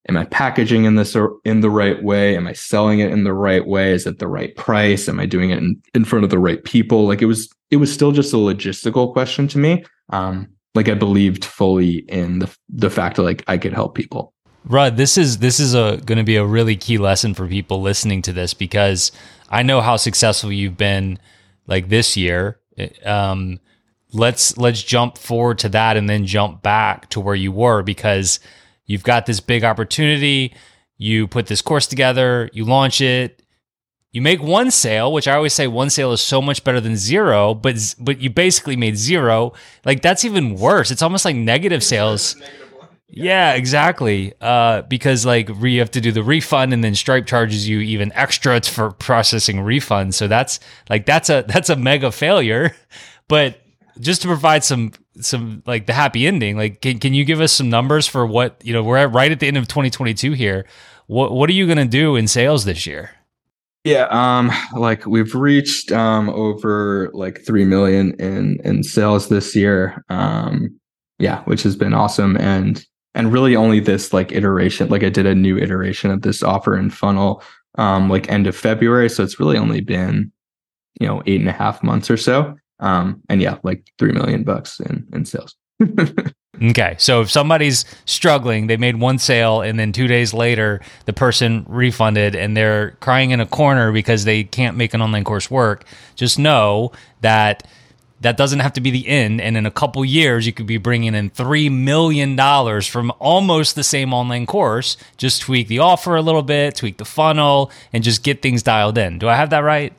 [SPEAKER 2] am I packaging in this or in the right way? Am I selling it in the right way? Is it the right price? Am I doing it in, in front of the right people? Like it was it was still just a logistical question to me. Um, like I believed fully in the the fact that like I could help people.
[SPEAKER 1] Rud, this is this is a going to be a really key lesson for people listening to this because I know how successful you've been like this year. Um, let's let's jump forward to that and then jump back to where you were because you've got this big opportunity. You put this course together, you launch it, you make one sale, which I always say one sale is so much better than zero, but but you basically made zero. Like that's even worse. It's almost like negative sales. Yeah, exactly. Uh, because like you have to do the refund, and then Stripe charges you even extra for processing refunds. So that's like that's a that's a mega failure. But just to provide some some like the happy ending, like can can you give us some numbers for what you know? We're at, right at the end of 2022 here. What what are you going to do in sales this year?
[SPEAKER 2] Yeah, um, like we've reached um over like three million in in sales this year. Um, yeah, which has been awesome, and and really only this like iteration. Like I did a new iteration of this offer and funnel, um, like end of February. So it's really only been, you know, eight and a half months or so. Um, and yeah, like three million bucks in in sales.
[SPEAKER 1] Okay. So if somebody's struggling, they made one sale and then two days later the person refunded and they're crying in a corner because they can't make an online course work, just know that that doesn't have to be the end. And in a couple years, you could be bringing in $3 million from almost the same online course. Just tweak the offer a little bit, tweak the funnel, and just get things dialed in. Do I have that right?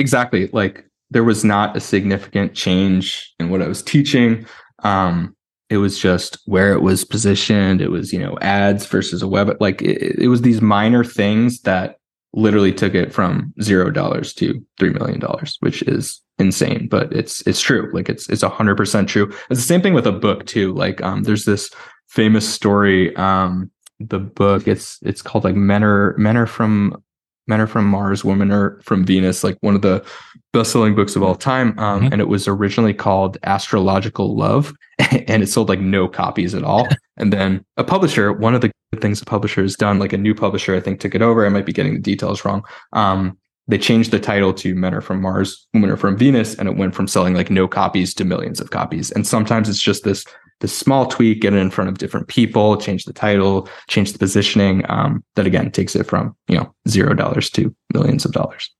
[SPEAKER 2] Exactly. Like there was not a significant change in what I was teaching. Um, it was just where it was positioned. It was you know ads versus a web like it, it was these minor things that literally took it from zero dollars to three million dollars which is insane but it's it's true. Like it's it's a hundred percent true. It's the same thing with a book too. Like um there's this famous story um the book it's it's called like men are men are from men are from mars women are from venus like one of the best-selling books of all time. Um, mm-hmm. and it was originally called astrological love and it sold like no copies at all. And then a publisher one of the good things a publisher has done like a new publisher i think took it over. I might be getting the details wrong. Um, they changed the title to men are from mars women are from venus and it went from selling like no copies to millions of copies. And sometimes it's just this this small tweak get it in front of different people change the title change the positioning um, that again takes it from you know zero dollars to millions of dollars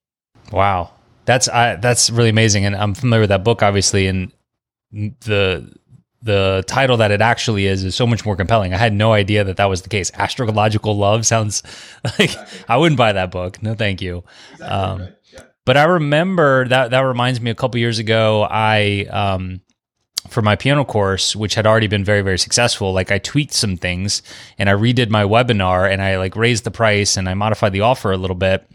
[SPEAKER 1] wow that's I, that's really amazing, and I'm familiar with that book, obviously, and the the title that it actually is is so much more compelling. I had no idea that that was the case. Astrological love sounds like exactly. I wouldn't buy that book. No, thank you. Exactly um, right. yeah. But I remember that that reminds me a couple years ago. I um, for my piano course, which had already been very, very successful, like I tweaked some things and I redid my webinar and I like raised the price and I modified the offer a little bit.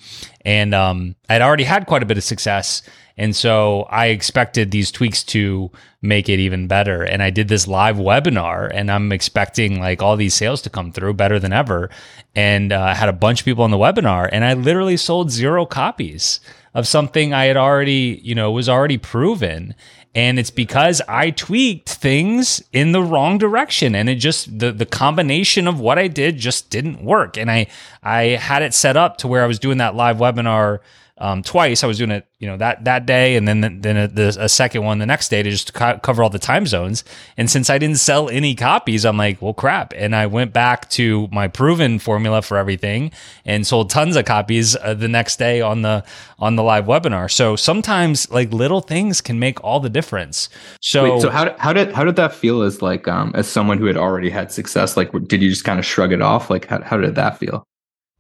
[SPEAKER 1] And um, I'd already had quite a bit of success. And so I expected these tweaks to make it even better. And I did this live webinar and I'm expecting like all these sales to come through better than ever. And uh, I had a bunch of people on the webinar and I literally sold zero copies of something I had already, you know, was already proven and it's because I tweaked things in the wrong direction. And it just the the combination of what I did just didn't work. And I I had it set up to where I was doing that live webinar um, twice. I was doing it, you know, that that day, and then then a, the, a second one the next day to just co- cover all the time zones. And since I didn't sell any copies, I'm like, well, crap. And I went back to my proven formula for everything and sold tons of copies uh, the next day on the on the live webinar. So sometimes like little things can make all the difference. So
[SPEAKER 2] Wait, so how how did how did that feel as like um as someone who had already had success? Like, did you just kind of shrug it off? Like, how how did that feel?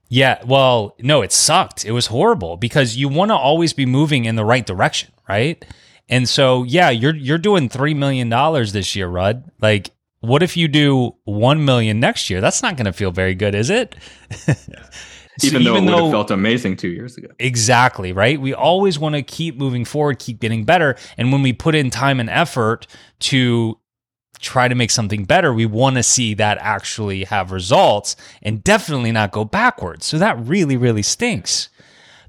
[SPEAKER 1] Yeah, well, no, it sucked. It was horrible because you want to always be moving in the right direction, right? And so, yeah, you're you're doing 3 million dollars this year, Rud. Like what if you do 1 million next year? That's not going to feel very good, is it?
[SPEAKER 2] So even though even it would have felt amazing two years ago.
[SPEAKER 1] Exactly, right? We always want to keep moving forward, keep getting better. And when we put in time and effort to try to make something better, we want to see that actually have results and definitely not go backwards. So that really, really stinks.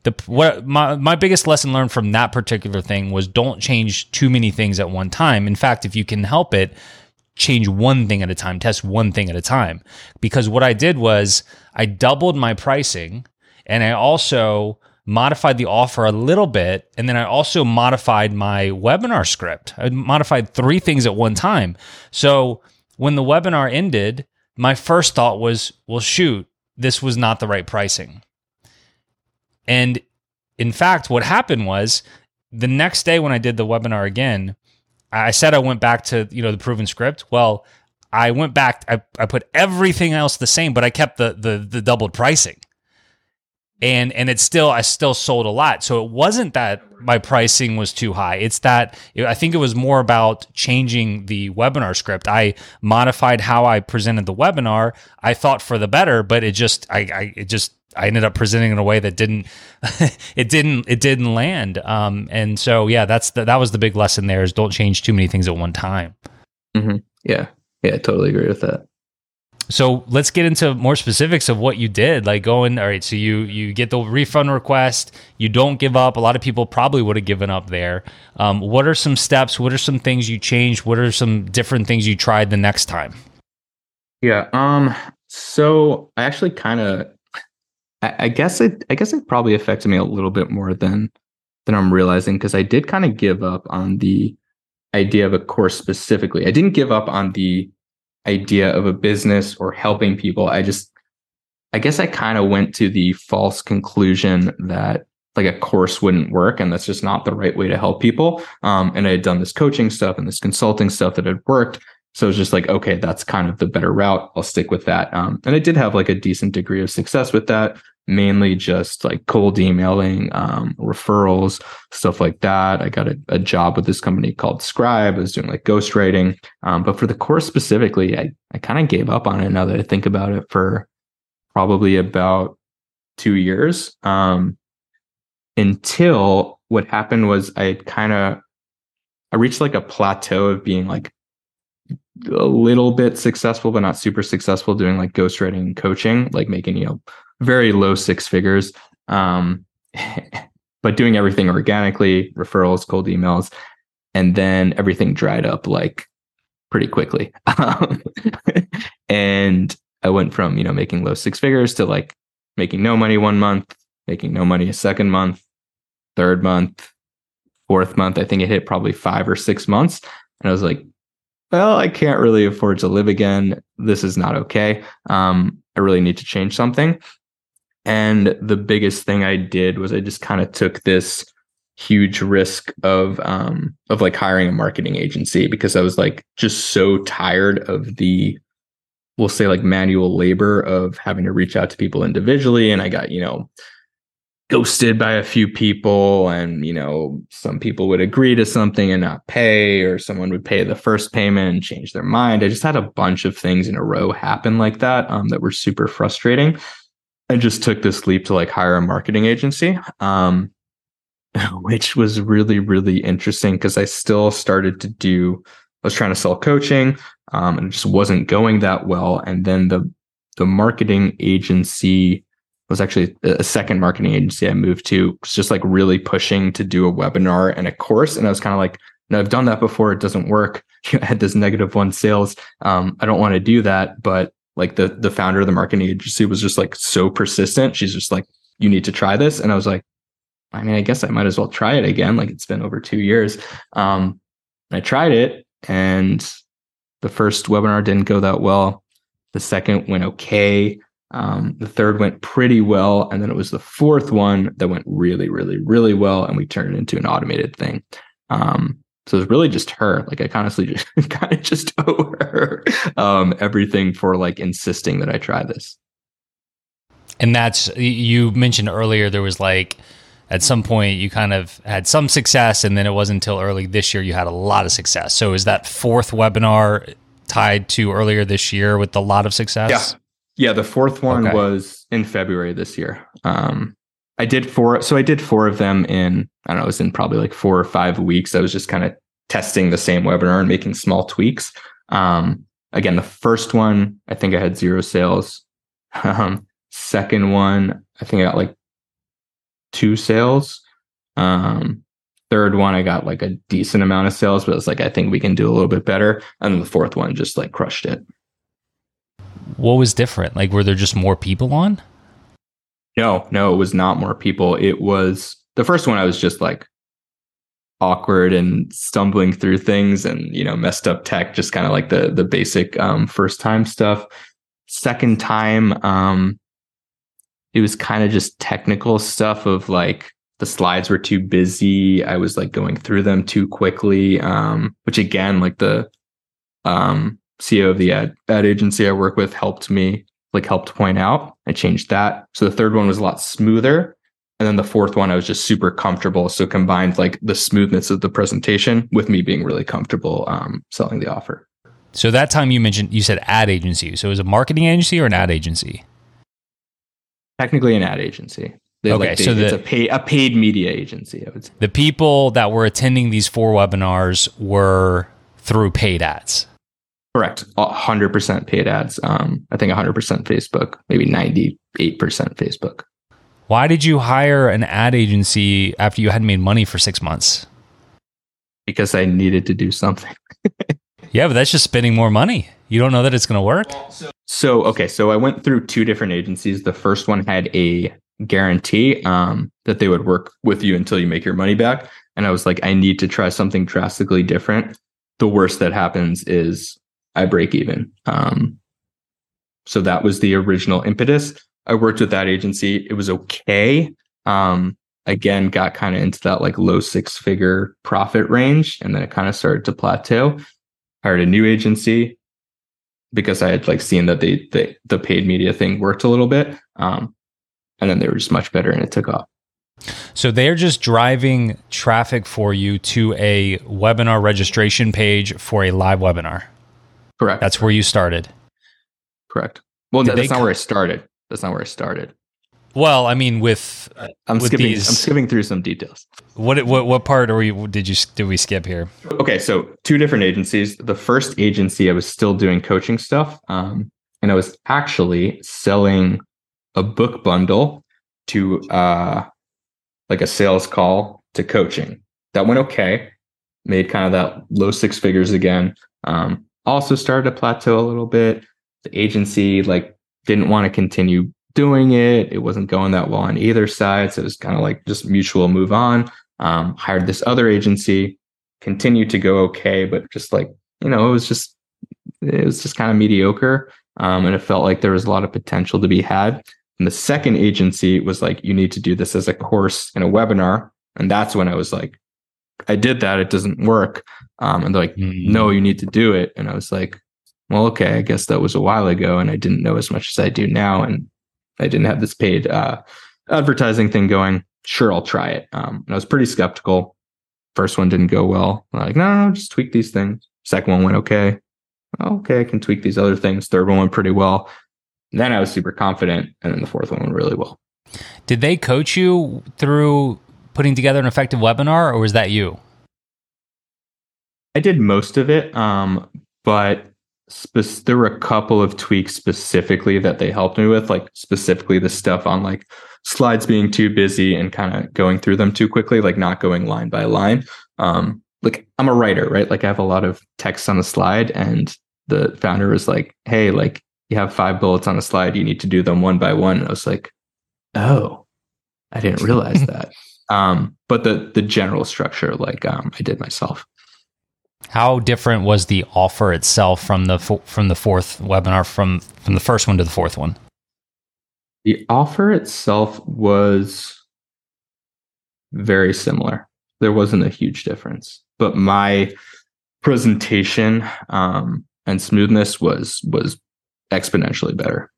[SPEAKER 1] The what my my biggest lesson learned from that particular thing was don't change too many things at one time. In fact, if you can help it, change one thing at a time, test one thing at a time. Because what I did was I doubled my pricing and I also modified the offer a little bit. And then I also modified my webinar script. I modified three things at one time. So when the webinar ended, my first thought was, well, shoot, this was not the right pricing. And in fact, what happened was the next day when I did the webinar again, I said I went back to, you know, the proven script. Well, I went back, I, I put everything else the same, but I kept the the the doubled pricing and and it's still I still sold a lot. So it wasn't that my pricing was too high. It's that I think it was more about changing the webinar script. I modified how I presented the webinar. I thought for the better, but it just I, I it just I ended up presenting in a way that didn't it didn't it didn't land. Um, and so yeah, that's the, that was the big lesson there is don't change too many things at one time.
[SPEAKER 2] Mm-hmm. Yeah, yeah, I totally agree with that.
[SPEAKER 1] So let's get into more specifics of what you did. Like going, all right, so you you get the refund request, you don't give up. A lot of people probably would have given up there. Um, what are some steps? What are some things you changed? What are some different things you tried the next time?
[SPEAKER 2] Yeah. Um. So I actually kind of, I, I guess it, I guess it probably affected me a little bit more than than I'm realizing because I did kind of give up on the idea of a course specifically. I didn't give up on the idea of a business or helping people. I just, I guess I kind of went to the false conclusion that like a course wouldn't work and that's just not the right way to help people. Um, and I had done this coaching stuff and this consulting stuff that had worked. So it's just like, okay, that's kind of the better route. I'll stick with that. Um, and I did have like a decent degree of success with that mainly just like cold emailing, um, referrals, stuff like that. I got a, a, job with this company called Scribe. I was doing like ghostwriting. Um, but for the course specifically, I, I kind of gave up on it now that I think about it for probably about two years. Um, until what happened was I kind of I reached like a plateau of being like a little bit successful, but not super successful doing like ghostwriting and coaching, like making, you know, very low six figures. Um, but doing everything organically, referrals, cold emails, and then everything dried up like pretty quickly. and I went from, you know, making low six figures to like making no money one month, making no money a second month, third month, fourth month. I think it hit probably five or six months. And I was like, well, I can't really afford to live again. This is not okay. Um, I really need to change something. And the biggest thing I did was I just kind of took this huge risk of um of like hiring a marketing agency because I was like just so tired of the we'll say like manual labor of having to reach out to people individually. And I got, you know, ghosted by a few people and you know some people would agree to something and not pay or someone would pay the first payment and change their mind. I just had a bunch of things in a row happen like that um, that were super frustrating i just took this leap to like hire a marketing agency um, which was really really interesting because i still started to do i was trying to sell coaching um, and it just wasn't going that well and then the the marketing agency was actually a second marketing agency I moved to. Was just like really pushing to do a webinar and a course, and I was kind of like, no, I've done that before. It doesn't work. I had this negative one sales. Um, I don't want to do that. But like the the founder of the marketing agency was just like so persistent. She's just like, you need to try this, and I was like, I mean, I guess I might as well try it again. Like it's been over two years. Um, I tried it and the first webinar didn't go that well. The second went okay. Um, the third went pretty well. And then it was the fourth one that went really, really, really well. And we turned it into an automated thing. Um, so it's really just her. Like I honestly just kind of just owe her um, everything for like insisting that I try this.
[SPEAKER 1] And that's you mentioned earlier there was like at some point you kind of had some success and then it wasn't until early this year you had a lot of success. So is that fourth webinar tied to earlier this year with a lot of success?
[SPEAKER 2] Yeah. Yeah, the fourth one okay. was in February this year. Um, I did four, so I did four of them in I don't know, it was in probably like four or five weeks. I was just kind of testing the same webinar and making small tweaks. Um, again, the first one I think I had zero sales. Um, second one I think I got like two sales. Um, third one I got like a decent amount of sales, but it's like I think we can do a little bit better. And then the fourth one just like crushed it
[SPEAKER 1] what was different? Like, were there just more people on?
[SPEAKER 2] No, no, it was not more people. It was the first one. I was just like awkward and stumbling through things, and you know, messed up tech, just kind of like the the basic um, first time stuff. Second time, um, it was kind of just technical stuff of like the slides were too busy. I was like going through them too quickly, um, which again, like the um, CEO of the ad, ad agency I work with helped me, like helped point out. I changed that. So the third one was a lot smoother. And then the fourth one, I was just super comfortable. So combined like the smoothness of the presentation with me being really comfortable um, selling the offer.
[SPEAKER 1] So that time you mentioned, you said ad agency. So it was a marketing agency or an ad agency?
[SPEAKER 2] Technically an ad agency. They, okay, like they, so the, it's a, pay, a paid media agency, I would say.
[SPEAKER 1] The people that were attending these four webinars were through paid ads.
[SPEAKER 2] Correct. 100% paid ads. Um, I think 100% Facebook, maybe 98% Facebook.
[SPEAKER 1] Why did you hire an ad agency after you hadn't made money for six months?
[SPEAKER 2] Because I needed to do something.
[SPEAKER 1] yeah, but that's just spending more money. You don't know that it's going to work.
[SPEAKER 2] So, okay. So I went through two different agencies. The first one had a guarantee um, that they would work with you until you make your money back. And I was like, I need to try something drastically different. The worst that happens is I break even. Um, so that was the original impetus. I worked with that agency. It was okay. Um, again, got kind of into that like low six figure profit range. And then it kind of started to plateau. Hired a new agency because I had like seen that they, they the paid media thing worked a little bit. Um, and then they were just much better and it took off.
[SPEAKER 1] So they're just driving traffic for you to a webinar registration page for a live webinar.
[SPEAKER 2] Correct.
[SPEAKER 1] That's where you started.
[SPEAKER 2] Correct. Well, no, that's not where I started. That's not where I started.
[SPEAKER 1] Well, I mean, with
[SPEAKER 2] I'm
[SPEAKER 1] with
[SPEAKER 2] skipping.
[SPEAKER 1] These,
[SPEAKER 2] I'm skipping through some details.
[SPEAKER 1] What what what part are we? Did you did we skip here?
[SPEAKER 2] Okay, so two different agencies. The first agency, I was still doing coaching stuff, um, and I was actually selling a book bundle to uh, like a sales call to coaching. That went okay. Made kind of that low six figures again. Um, also started to plateau a little bit. The agency like didn't want to continue doing it. It wasn't going that well on either side. So it was kind of like just mutual move on. Um, hired this other agency, continued to go okay, but just like, you know, it was just it was just kind of mediocre. Um, and it felt like there was a lot of potential to be had. And the second agency was like, you need to do this as a course in a webinar. And that's when I was like, I did that. It doesn't work. Um, and they're like, mm. no, you need to do it. And I was like, well, okay, I guess that was a while ago. And I didn't know as much as I do now. And I didn't have this paid uh, advertising thing going. Sure, I'll try it. Um, and I was pretty skeptical. First one didn't go well. I'm like, no, no, just tweak these things. Second one went okay. Okay, I can tweak these other things. Third one went pretty well. Then I was super confident. And then the fourth one went really well.
[SPEAKER 1] Did they coach you through putting together an effective webinar, or was that you?
[SPEAKER 2] I did most of it, um, but spe- there were a couple of tweaks specifically that they helped me with, like specifically the stuff on like slides being too busy and kind of going through them too quickly, like not going line by line. Um, like I'm a writer, right? Like I have a lot of text on the slide, and the founder was like, "Hey, like you have five bullets on a slide, you need to do them one by one." And I was like, "Oh, I didn't realize that." Um, but the the general structure, like um, I did myself.
[SPEAKER 1] How different was the offer itself from the fo- from the fourth webinar from from the first one to the fourth one?
[SPEAKER 2] The offer itself was very similar. There wasn't a huge difference, but my presentation um, and smoothness was was exponentially better.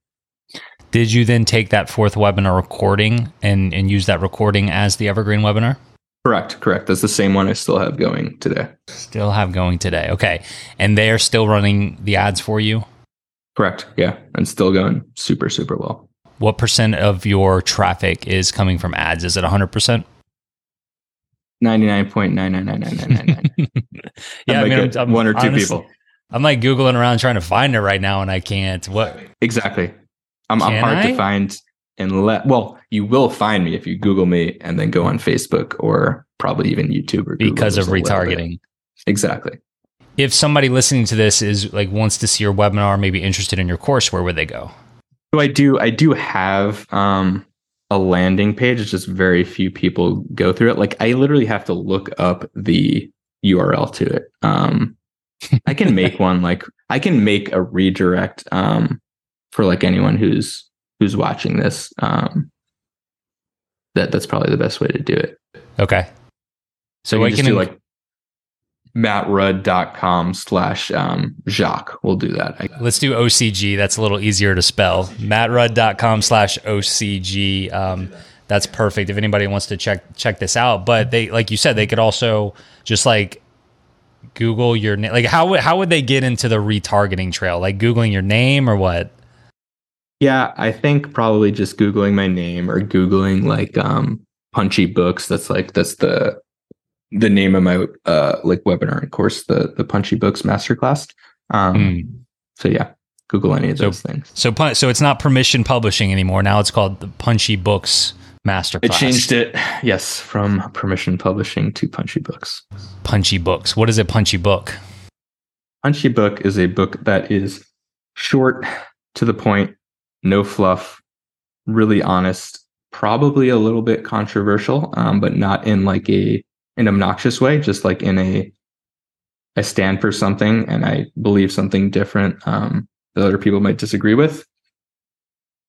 [SPEAKER 1] Did you then take that fourth webinar recording and and use that recording as the evergreen webinar?
[SPEAKER 2] Correct, correct. That's the same one I still have going today.
[SPEAKER 1] Still have going today. Okay. And they are still running the ads for you?
[SPEAKER 2] Correct. Yeah. And still going super, super well.
[SPEAKER 1] What percent of your traffic is coming from ads? Is it 100%?
[SPEAKER 2] 99.9999999.
[SPEAKER 1] yeah, I mean,
[SPEAKER 2] I'm, I'm, one or two honestly, people.
[SPEAKER 1] I'm like Googling around trying to find it right now and I can't. What?
[SPEAKER 2] Exactly. I'm, I'm hard I? to find unless, well, you will find me if you Google me and then go on Facebook or probably even YouTube or
[SPEAKER 1] Google because of retargeting.
[SPEAKER 2] Exactly.
[SPEAKER 1] If somebody listening to this is like wants to see your webinar, maybe interested in your course, where would they go?
[SPEAKER 2] So I do, I do have um, a landing page. It's just very few people go through it. Like I literally have to look up the URL to it. Um, I can make one like I can make a redirect um, for like anyone who's who's watching this. Um, that that's probably the best way to do it.
[SPEAKER 1] Okay.
[SPEAKER 2] So, we can do like mattrud.com slash um, Jacques. We'll do that.
[SPEAKER 1] Let's do OCG. That's a little easier to spell. mattrud.com slash OCG. Um, that's perfect if anybody wants to check check this out. But they, like you said, they could also just like Google your name. Like how how would they get into the retargeting trail? Like Googling your name or what?
[SPEAKER 2] Yeah, I think probably just Googling my name or Googling like um punchy books. That's like that's the the name of my uh like webinar and course, the the punchy books masterclass. Um mm. so yeah, Google any of
[SPEAKER 1] so,
[SPEAKER 2] those things.
[SPEAKER 1] So so it's not permission publishing anymore. Now it's called the punchy books masterclass.
[SPEAKER 2] It changed it, yes, from permission publishing to punchy books.
[SPEAKER 1] Punchy books. What is a punchy book?
[SPEAKER 2] Punchy book is a book that is short to the point no fluff, really honest, probably a little bit controversial, um, but not in like a an obnoxious way, just like in a I stand for something and I believe something different um, that other people might disagree with.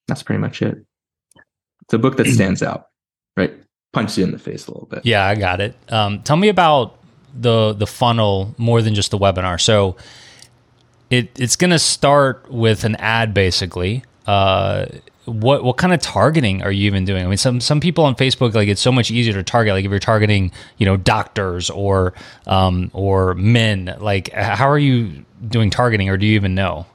[SPEAKER 2] That's pretty much it. It's a book that stands out, right? Punches you in the face a little bit.
[SPEAKER 1] Yeah, I got it. Um, tell me about the the funnel more than just the webinar. So it it's going to start with an ad basically uh, what what kind of targeting are you even doing? I mean, some some people on Facebook like it's so much easier to target. Like if you're targeting, you know, doctors or um, or men. Like how are you doing targeting, or do you even know?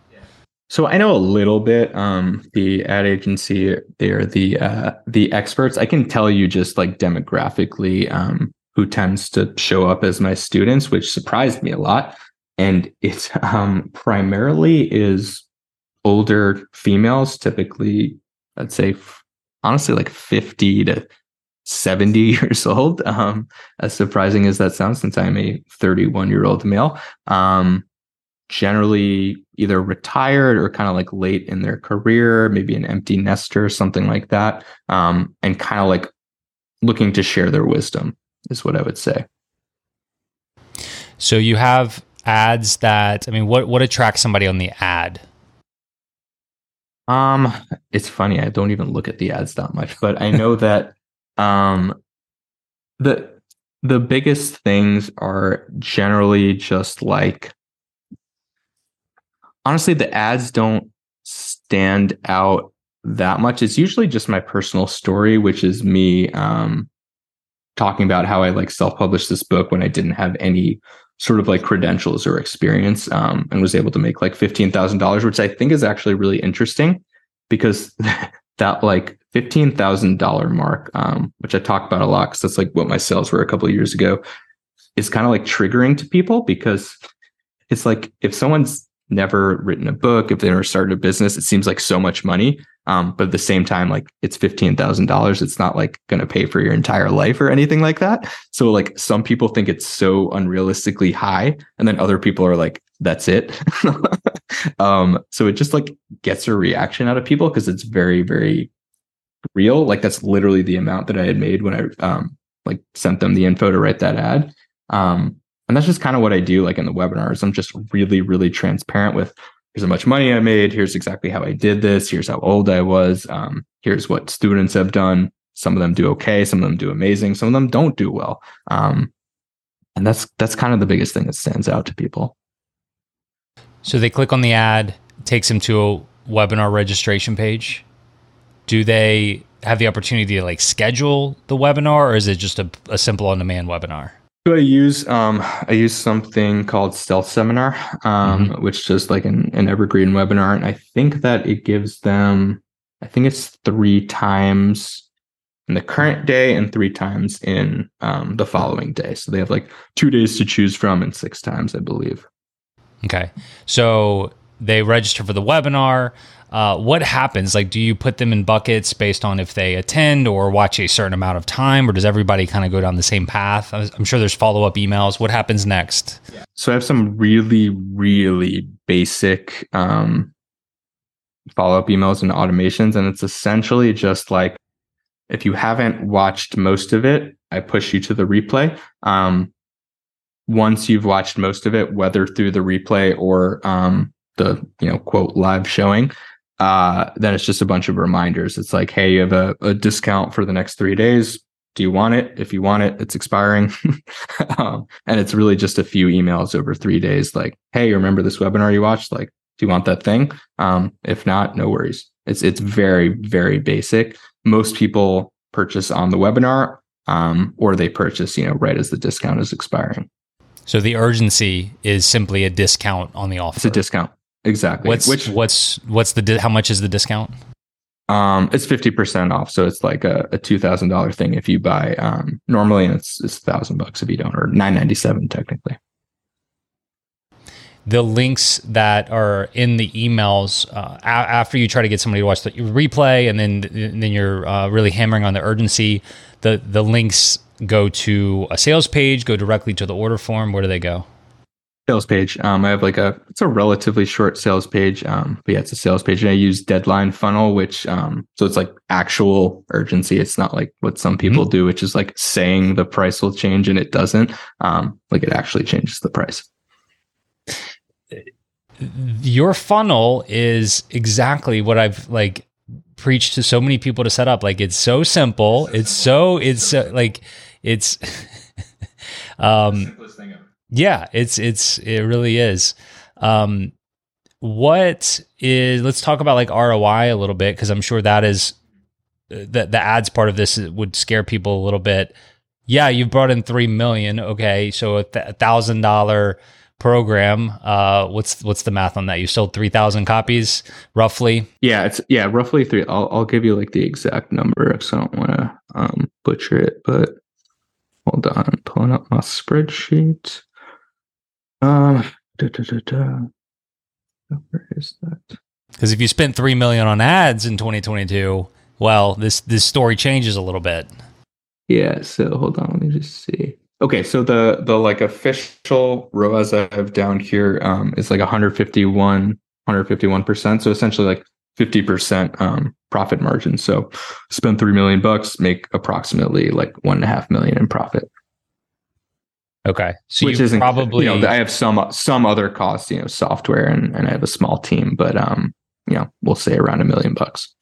[SPEAKER 2] So I know a little bit. Um, the ad agency, they're the uh, the experts. I can tell you just like demographically um, who tends to show up as my students, which surprised me a lot. And it um, primarily is older females, typically, I'd say, honestly, like 50 to 70 years old. Um, as surprising as that sounds, since I'm a 31 year old male, um, generally either retired or kind of like late in their career, maybe an empty nester, or something like that, um, and kind of like looking to share their wisdom, is what I would say.
[SPEAKER 1] So you have ads that, I mean, what, what attracts somebody on the ad?
[SPEAKER 2] Um, it's funny. I don't even look at the ads that much, but I know that um, the the biggest things are generally just like honestly, the ads don't stand out that much. It's usually just my personal story, which is me um, talking about how I like self published this book when I didn't have any sort of like credentials or experience um, and was able to make like $15,000, which I think is actually really interesting because that like $15,000 mark, um, which I talk about a lot because that's like what my sales were a couple of years ago, is kind of like triggering to people because it's like if someone's never written a book, if they never started a business, it seems like so much money. Um, but at the same time, like it's fifteen thousand dollars. It's not like going to pay for your entire life or anything like that. So like some people think it's so unrealistically high, and then other people are like, "That's it." um, so it just like gets a reaction out of people because it's very very real. Like that's literally the amount that I had made when I um like sent them the info to write that ad. Um, and that's just kind of what I do like in the webinars. I'm just really, really transparent with here's how much money I made. Here's exactly how I did this. Here's how old I was. Um, here's what students have done. Some of them do okay. Some of them do amazing. Some of them don't do well. Um, and that's that's kind of the biggest thing that stands out to people.
[SPEAKER 1] So they click on the ad, takes them to a webinar registration page. Do they have the opportunity to like schedule the webinar, or is it just a, a simple on-demand webinar?
[SPEAKER 2] So I use um, I use something called Stealth Seminar, um, mm-hmm. which is like an, an evergreen webinar, and I think that it gives them, I think it's three times in the current day and three times in um, the following day. So they have like two days to choose from and six times, I believe.
[SPEAKER 1] Okay, so they register for the webinar uh, what happens? Like, do you put them in buckets based on if they attend or watch a certain amount of time, or does everybody kind of go down the same path? I'm sure there's follow up emails. What happens next?
[SPEAKER 2] So I have some really, really basic um, follow up emails and automations, and it's essentially just like if you haven't watched most of it, I push you to the replay. Um, once you've watched most of it, whether through the replay or um, the you know quote live showing, uh, then it's just a bunch of reminders. It's like, hey, you have a, a discount for the next three days. Do you want it? If you want it, it's expiring. um, and it's really just a few emails over three days like, hey, remember this webinar you watched? Like, do you want that thing? Um, if not, no worries. It's it's very, very basic. Most people purchase on the webinar um, or they purchase, you know, right as the discount is expiring.
[SPEAKER 1] So the urgency is simply a discount on the offer.
[SPEAKER 2] It's a discount. Exactly.
[SPEAKER 1] What's Which what's what's the di- how much is the discount?
[SPEAKER 2] Um, it's fifty percent off, so it's like a, a two thousand dollar thing if you buy. Um, normally it's it's thousand bucks if you don't, or nine ninety seven technically.
[SPEAKER 1] The links that are in the emails uh, a- after you try to get somebody to watch the replay, and then and then you're uh, really hammering on the urgency. The the links go to a sales page, go directly to the order form. Where do they go?
[SPEAKER 2] Sales page. Um, I have like a it's a relatively short sales page. Um, but yeah, it's a sales page, and I use deadline funnel, which um, so it's like actual urgency. It's not like what some people mm-hmm. do, which is like saying the price will change and it doesn't. Um, like it actually changes the price.
[SPEAKER 1] Your funnel is exactly what I've like preached to so many people to set up. Like it's so simple. It's so it's uh, like it's um yeah, it's it's it really is. Um, what is? Let's talk about like ROI a little bit because I'm sure that is the the ads part of this would scare people a little bit. Yeah, you've brought in three million. Okay, so a thousand dollar program. Uh, what's what's the math on that? You sold three thousand copies, roughly.
[SPEAKER 2] Yeah, it's yeah, roughly three. I'll I'll give you like the exact number, so I don't want to um, butcher it. But hold on, pulling up my spreadsheet. Um, da, da, da, da.
[SPEAKER 1] Where is that? Because if you spent three million on ads in 2022, well, this this story changes a little bit.
[SPEAKER 2] Yeah. So hold on, let me just see. Okay, so the the like official ROAS I have down here um, is like 151 151 percent. So essentially like 50 percent um, profit margin. So spend three million bucks, make approximately like one and a half million in profit.
[SPEAKER 1] Okay. So Which isn't probably
[SPEAKER 2] you know I have some some other costs, you know, software and, and I have a small team, but um, you know, we'll say around a million bucks.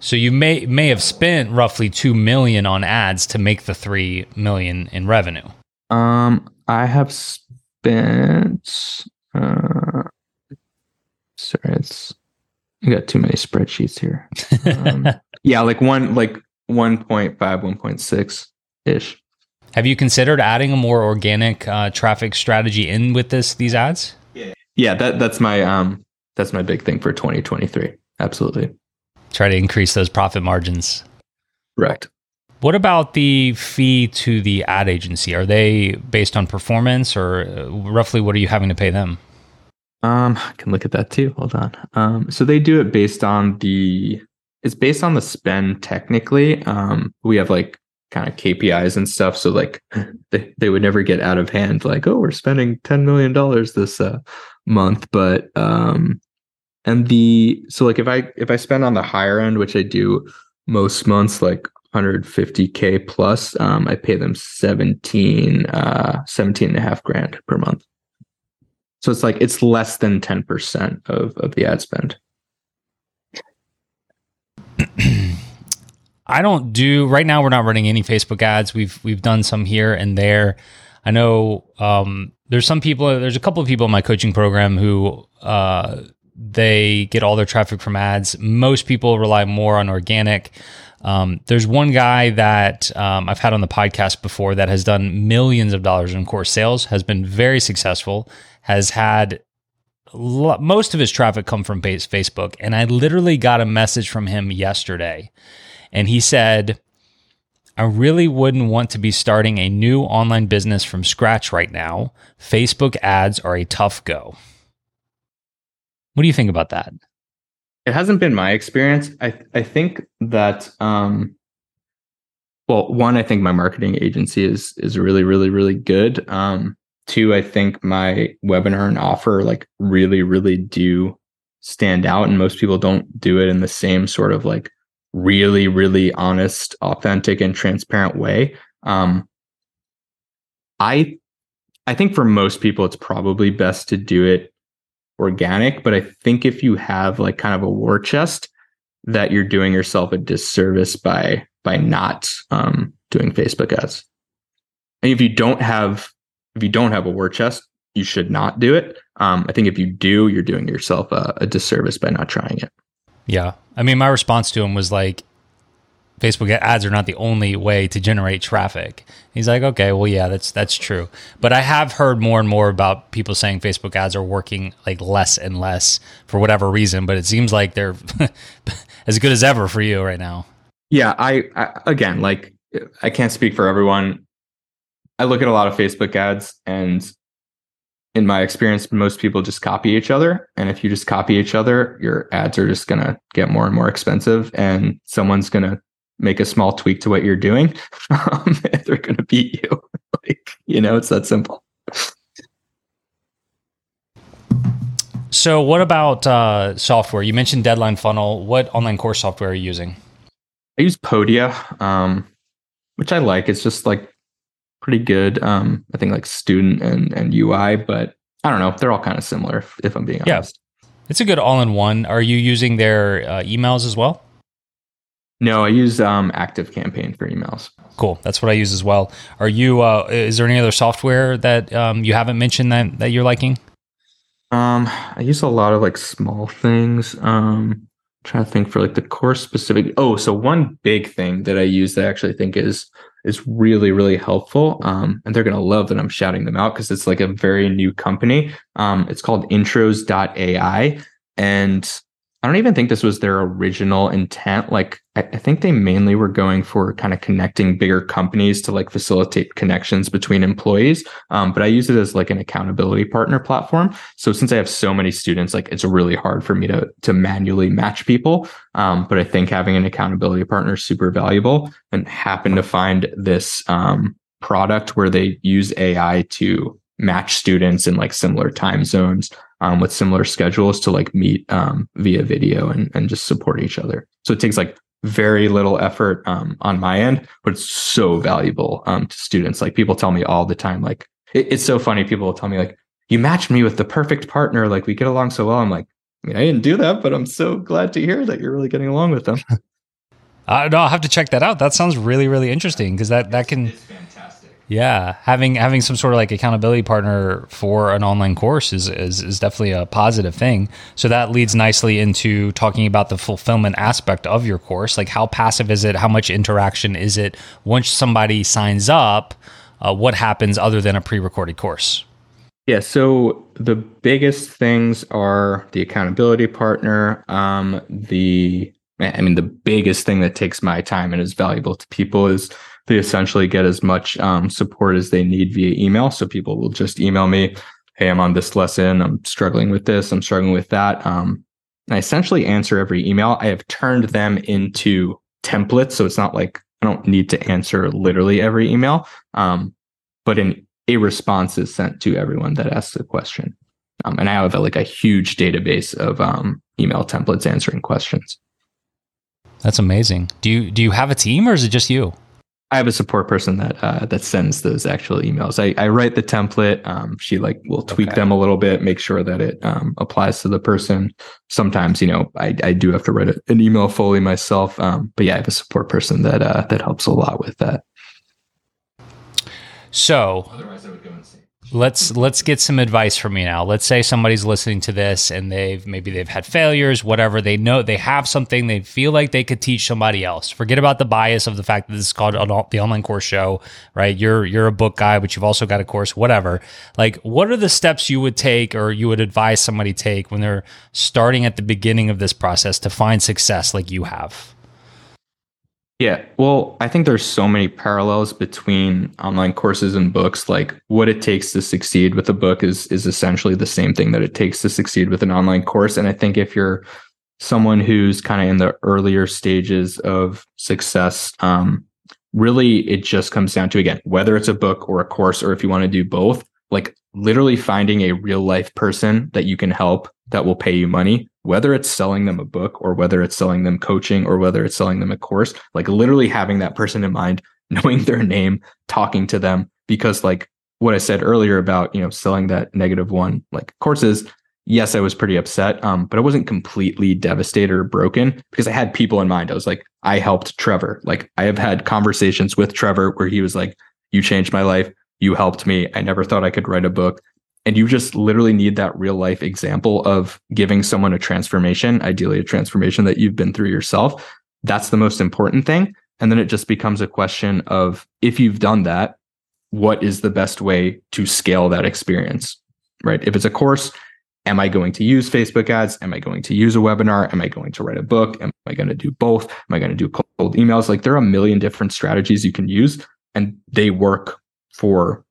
[SPEAKER 1] So you may may have spent roughly two million on ads to make the three million in revenue.
[SPEAKER 2] Um, I have spent uh sorry, it's I got too many spreadsheets here. Um, yeah, like one like 1.5, 1.6 ish.
[SPEAKER 1] Have you considered adding a more organic uh, traffic strategy in with this these ads?
[SPEAKER 2] Yeah, yeah, that that's my um that's my big thing for 2023. Absolutely.
[SPEAKER 1] Try to increase those profit margins.
[SPEAKER 2] Correct.
[SPEAKER 1] What about the fee to the ad agency? Are they based on performance, or uh, roughly what are you having to pay them?
[SPEAKER 2] Um, I can look at that too. Hold on. Um, so they do it based on the it's based on the spend technically. Um, we have like kind of KPIs and stuff. So like they, they would never get out of hand, like, oh, we're spending $10 million this uh, month. But um and the so like if I if I spend on the higher end, which I do most months, like 150k plus, um, I pay them 17, uh, 17 and a half grand per month. So it's like it's less than 10% of, of the ad spend.
[SPEAKER 1] I don't do right now. We're not running any Facebook ads. We've we've done some here and there. I know um, there's some people. There's a couple of people in my coaching program who uh, they get all their traffic from ads. Most people rely more on organic. Um, there's one guy that um, I've had on the podcast before that has done millions of dollars in course sales, has been very successful, has had lo- most of his traffic come from Facebook. And I literally got a message from him yesterday. And he said, I really wouldn't want to be starting a new online business from scratch right now. Facebook ads are a tough go. What do you think about that?
[SPEAKER 2] It hasn't been my experience. I I think that um well, one, I think my marketing agency is is really, really, really good. Um, two, I think my webinar and offer like really, really do stand out. And most people don't do it in the same sort of like really, really honest, authentic, and transparent way. Um, I I think for most people, it's probably best to do it organic. But I think if you have like kind of a war chest, that you're doing yourself a disservice by by not um, doing Facebook ads. And if you don't have if you don't have a war chest, you should not do it. Um, I think if you do, you're doing yourself a, a disservice by not trying it.
[SPEAKER 1] Yeah. I mean, my response to him was like, Facebook ads are not the only way to generate traffic. He's like, okay, well, yeah, that's that's true. But I have heard more and more about people saying Facebook ads are working like less and less for whatever reason. But it seems like they're as good as ever for you right now.
[SPEAKER 2] Yeah, I, I again, like, I can't speak for everyone. I look at a lot of Facebook ads, and in my experience, most people just copy each other. And if you just copy each other, your ads are just going to get more and more expensive. And someone's going to make a small tweak to what you're doing. Um, they're going to beat you. like, you know, it's that simple.
[SPEAKER 1] So, what about uh, software? You mentioned Deadline Funnel. What online course software are you using?
[SPEAKER 2] I use Podia, um, which I like. It's just like pretty good. Um, I think like student and and UI, but I don't know. They're all kind of similar, if, if I'm being
[SPEAKER 1] yeah.
[SPEAKER 2] honest.
[SPEAKER 1] It's a good all-in-one. Are you using their uh, emails as well?
[SPEAKER 2] No, I use um, Active Campaign for emails.
[SPEAKER 1] Cool. That's what I use as well. Are you? Uh, is there any other software that um, you haven't mentioned that that you're liking?
[SPEAKER 2] Um, I use a lot of like small things. Um, trying to think for like the course specific. Oh, so one big thing that I use that I actually think is is really really helpful. Um, and they're gonna love that I'm shouting them out because it's like a very new company. Um, it's called Intros.ai, and I don't even think this was their original intent. Like, I, I, think they mainly were going for kind of connecting bigger companies to like facilitate connections between employees. Um, but I use it as like an accountability partner platform. So since I have so many students, like it's really hard for me to to manually match people. Um, but I think having an accountability partner is super valuable. And happen to find this um, product where they use AI to match students in like similar time zones um, with similar schedules to like meet um, via video and, and just support each other. So it takes like very little effort um, on my end, but it's so valuable um, to students. Like people tell me all the time, like it, it's so funny. People will tell me like, you matched me with the perfect partner. Like we get along so well. I'm like, I mean, I didn't do that, but I'm so glad to hear that you're really getting along with them.
[SPEAKER 1] uh, no, I'll have to check that out. That sounds really, really interesting because that, that can, yeah, having having some sort of like accountability partner for an online course is, is is definitely a positive thing. So that leads nicely into talking about the fulfillment aspect of your course. Like how passive is it? How much interaction is it? Once somebody signs up, uh, what happens other than a pre-recorded course?
[SPEAKER 2] Yeah, so the biggest things are the accountability partner, um, the I mean, the biggest thing that takes my time and is valuable to people is they essentially get as much um, support as they need via email. So people will just email me, "Hey, I'm on this lesson. I'm struggling with this. I'm struggling with that." Um, I essentially answer every email. I have turned them into templates, so it's not like I don't need to answer literally every email, um, but an a response is sent to everyone that asks a question. Um, and I have like a huge database of um, email templates answering questions.
[SPEAKER 1] That's amazing. Do you do you have a team or is it just you?
[SPEAKER 2] I have a support person that uh, that sends those actual emails. I, I write the template. Um, she like will tweak okay. them a little bit, make sure that it um, applies to the person. Sometimes, you know, I, I do have to write a, an email fully myself. Um, but yeah, I have a support person that uh, that helps a lot with that.
[SPEAKER 1] So, let's let's get some advice from you now. Let's say somebody's listening to this and they've maybe they've had failures, whatever. They know they have something they feel like they could teach somebody else. Forget about the bias of the fact that this is called the online course show, right? You're you're a book guy, but you've also got a course, whatever. Like, what are the steps you would take or you would advise somebody take when they're starting at the beginning of this process to find success like you have?
[SPEAKER 2] Yeah. Well, I think there's so many parallels between online courses and books. Like what it takes to succeed with a book is is essentially the same thing that it takes to succeed with an online course. And I think if you're someone who's kind of in the earlier stages of success, um, really it just comes down to again, whether it's a book or a course, or if you want to do both, like literally finding a real life person that you can help that will pay you money whether it's selling them a book or whether it's selling them coaching or whether it's selling them a course, like literally having that person in mind, knowing their name, talking to them, because like what I said earlier about, you know, selling that negative one, like courses, yes, I was pretty upset. Um, but I wasn't completely devastated or broken because I had people in mind. I was like, I helped Trevor. Like I have had conversations with Trevor where he was like, you changed my life. You helped me. I never thought I could write a book. And you just literally need that real life example of giving someone a transformation, ideally a transformation that you've been through yourself. That's the most important thing. And then it just becomes a question of if you've done that, what is the best way to scale that experience? Right. If it's a course, am I going to use Facebook ads? Am I going to use a webinar? Am I going to write a book? Am I going to do both? Am I going to do cold emails? Like there are a million different strategies you can use and they work for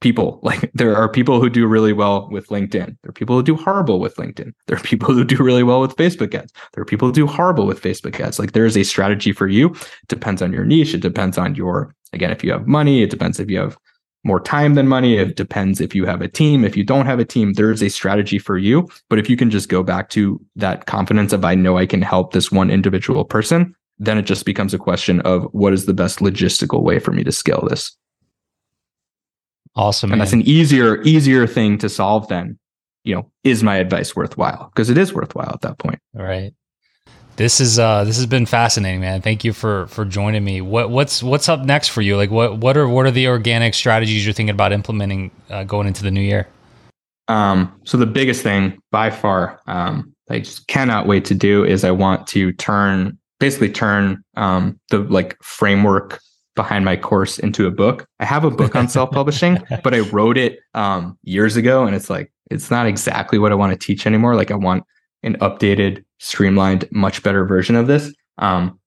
[SPEAKER 2] people. Like there are people who do really well with LinkedIn. There are people who do horrible with LinkedIn. There are people who do really well with Facebook ads. There are people who do horrible with Facebook ads. Like there is a strategy for you. It depends on your niche. It depends on your, again, if you have money, it depends if you have more time than money. It depends if you have a team. If you don't have a team, there's a strategy for you. But if you can just go back to that confidence of, I know I can help this one individual person, then it just becomes a question of what is the best logistical way for me to scale this.
[SPEAKER 1] Awesome.
[SPEAKER 2] And man. that's an easier, easier thing to solve than, you know, is my advice worthwhile? Because it is worthwhile at that point.
[SPEAKER 1] All right. This is uh this has been fascinating, man. Thank you for for joining me. What what's what's up next for you? Like what what are what are the organic strategies you're thinking about implementing uh, going into the new year?
[SPEAKER 2] Um, so the biggest thing by far, um, I just cannot wait to do is I want to turn basically turn um the like framework behind my course into a book. I have a book on self-publishing, but I wrote it um, years ago, and it's like it's not exactly what I want to teach anymore. Like I want an updated, streamlined, much better version of this. Um,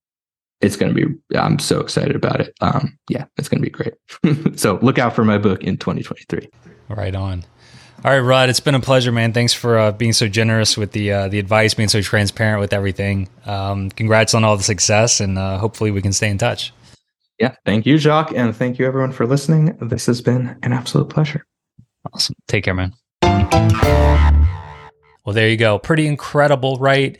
[SPEAKER 2] it's going to be. I'm so excited about it. Um, yeah, it's going to be great. so look out for my book in 2023.
[SPEAKER 1] Right on. All right, Rud, it's been a pleasure, man. Thanks for uh, being so generous with the uh, the advice, being so transparent with everything. Um, congrats on all the success, and uh, hopefully we can stay in touch.
[SPEAKER 2] Yeah. Thank you, Jacques. And thank you, everyone, for listening. This has been an absolute pleasure.
[SPEAKER 1] Awesome. Take care, man. Well, there you go. Pretty incredible, right?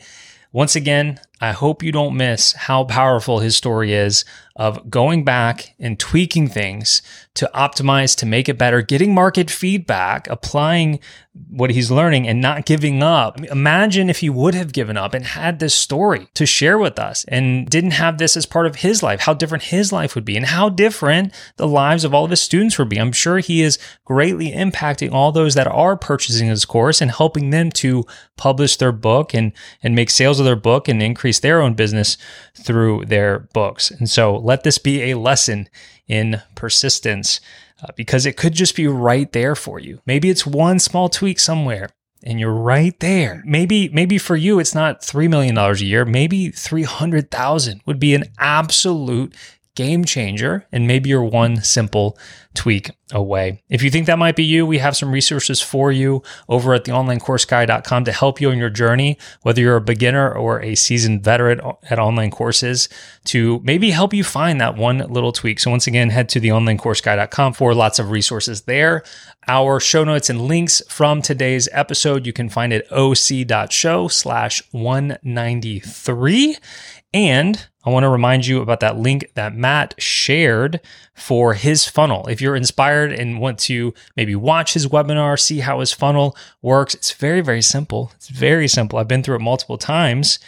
[SPEAKER 1] Once again, I hope you don't miss how powerful his story is of going back and tweaking things to optimize, to make it better, getting market feedback, applying what he's learning and not giving up. Imagine if he would have given up and had this story to share with us and didn't have this as part of his life, how different his life would be and how different the lives of all of his students would be. I'm sure he is greatly impacting all those that are purchasing his course and helping them to publish their book and, and make sales of their book and increase their own business through their books. And so let this be a lesson in persistence uh, because it could just be right there for you. Maybe it's one small tweak somewhere and you're right there. Maybe maybe for you it's not 3 million dollars a year, maybe 300,000 would be an absolute game changer, and maybe you're one simple tweak away. If you think that might be you, we have some resources for you over at theonlinecourseguy.com to help you on your journey, whether you're a beginner or a seasoned veteran at online courses, to maybe help you find that one little tweak. So once again, head to theonlinecourseguy.com for lots of resources there. Our show notes and links from today's episode you can find at oc.show slash 193. And I want to remind you about that link that Matt shared for his funnel. If you're inspired and want to maybe watch his webinar, see how his funnel works, it's very, very simple. It's very simple. I've been through it multiple times.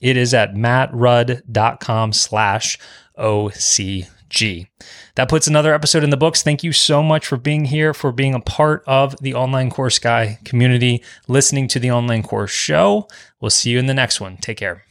[SPEAKER 1] It is at mattrud.com slash OCG. That puts another episode in the books. Thank you so much for being here, for being a part of the Online Course Guy community, listening to the Online Course Show. We'll see you in the next one. Take care.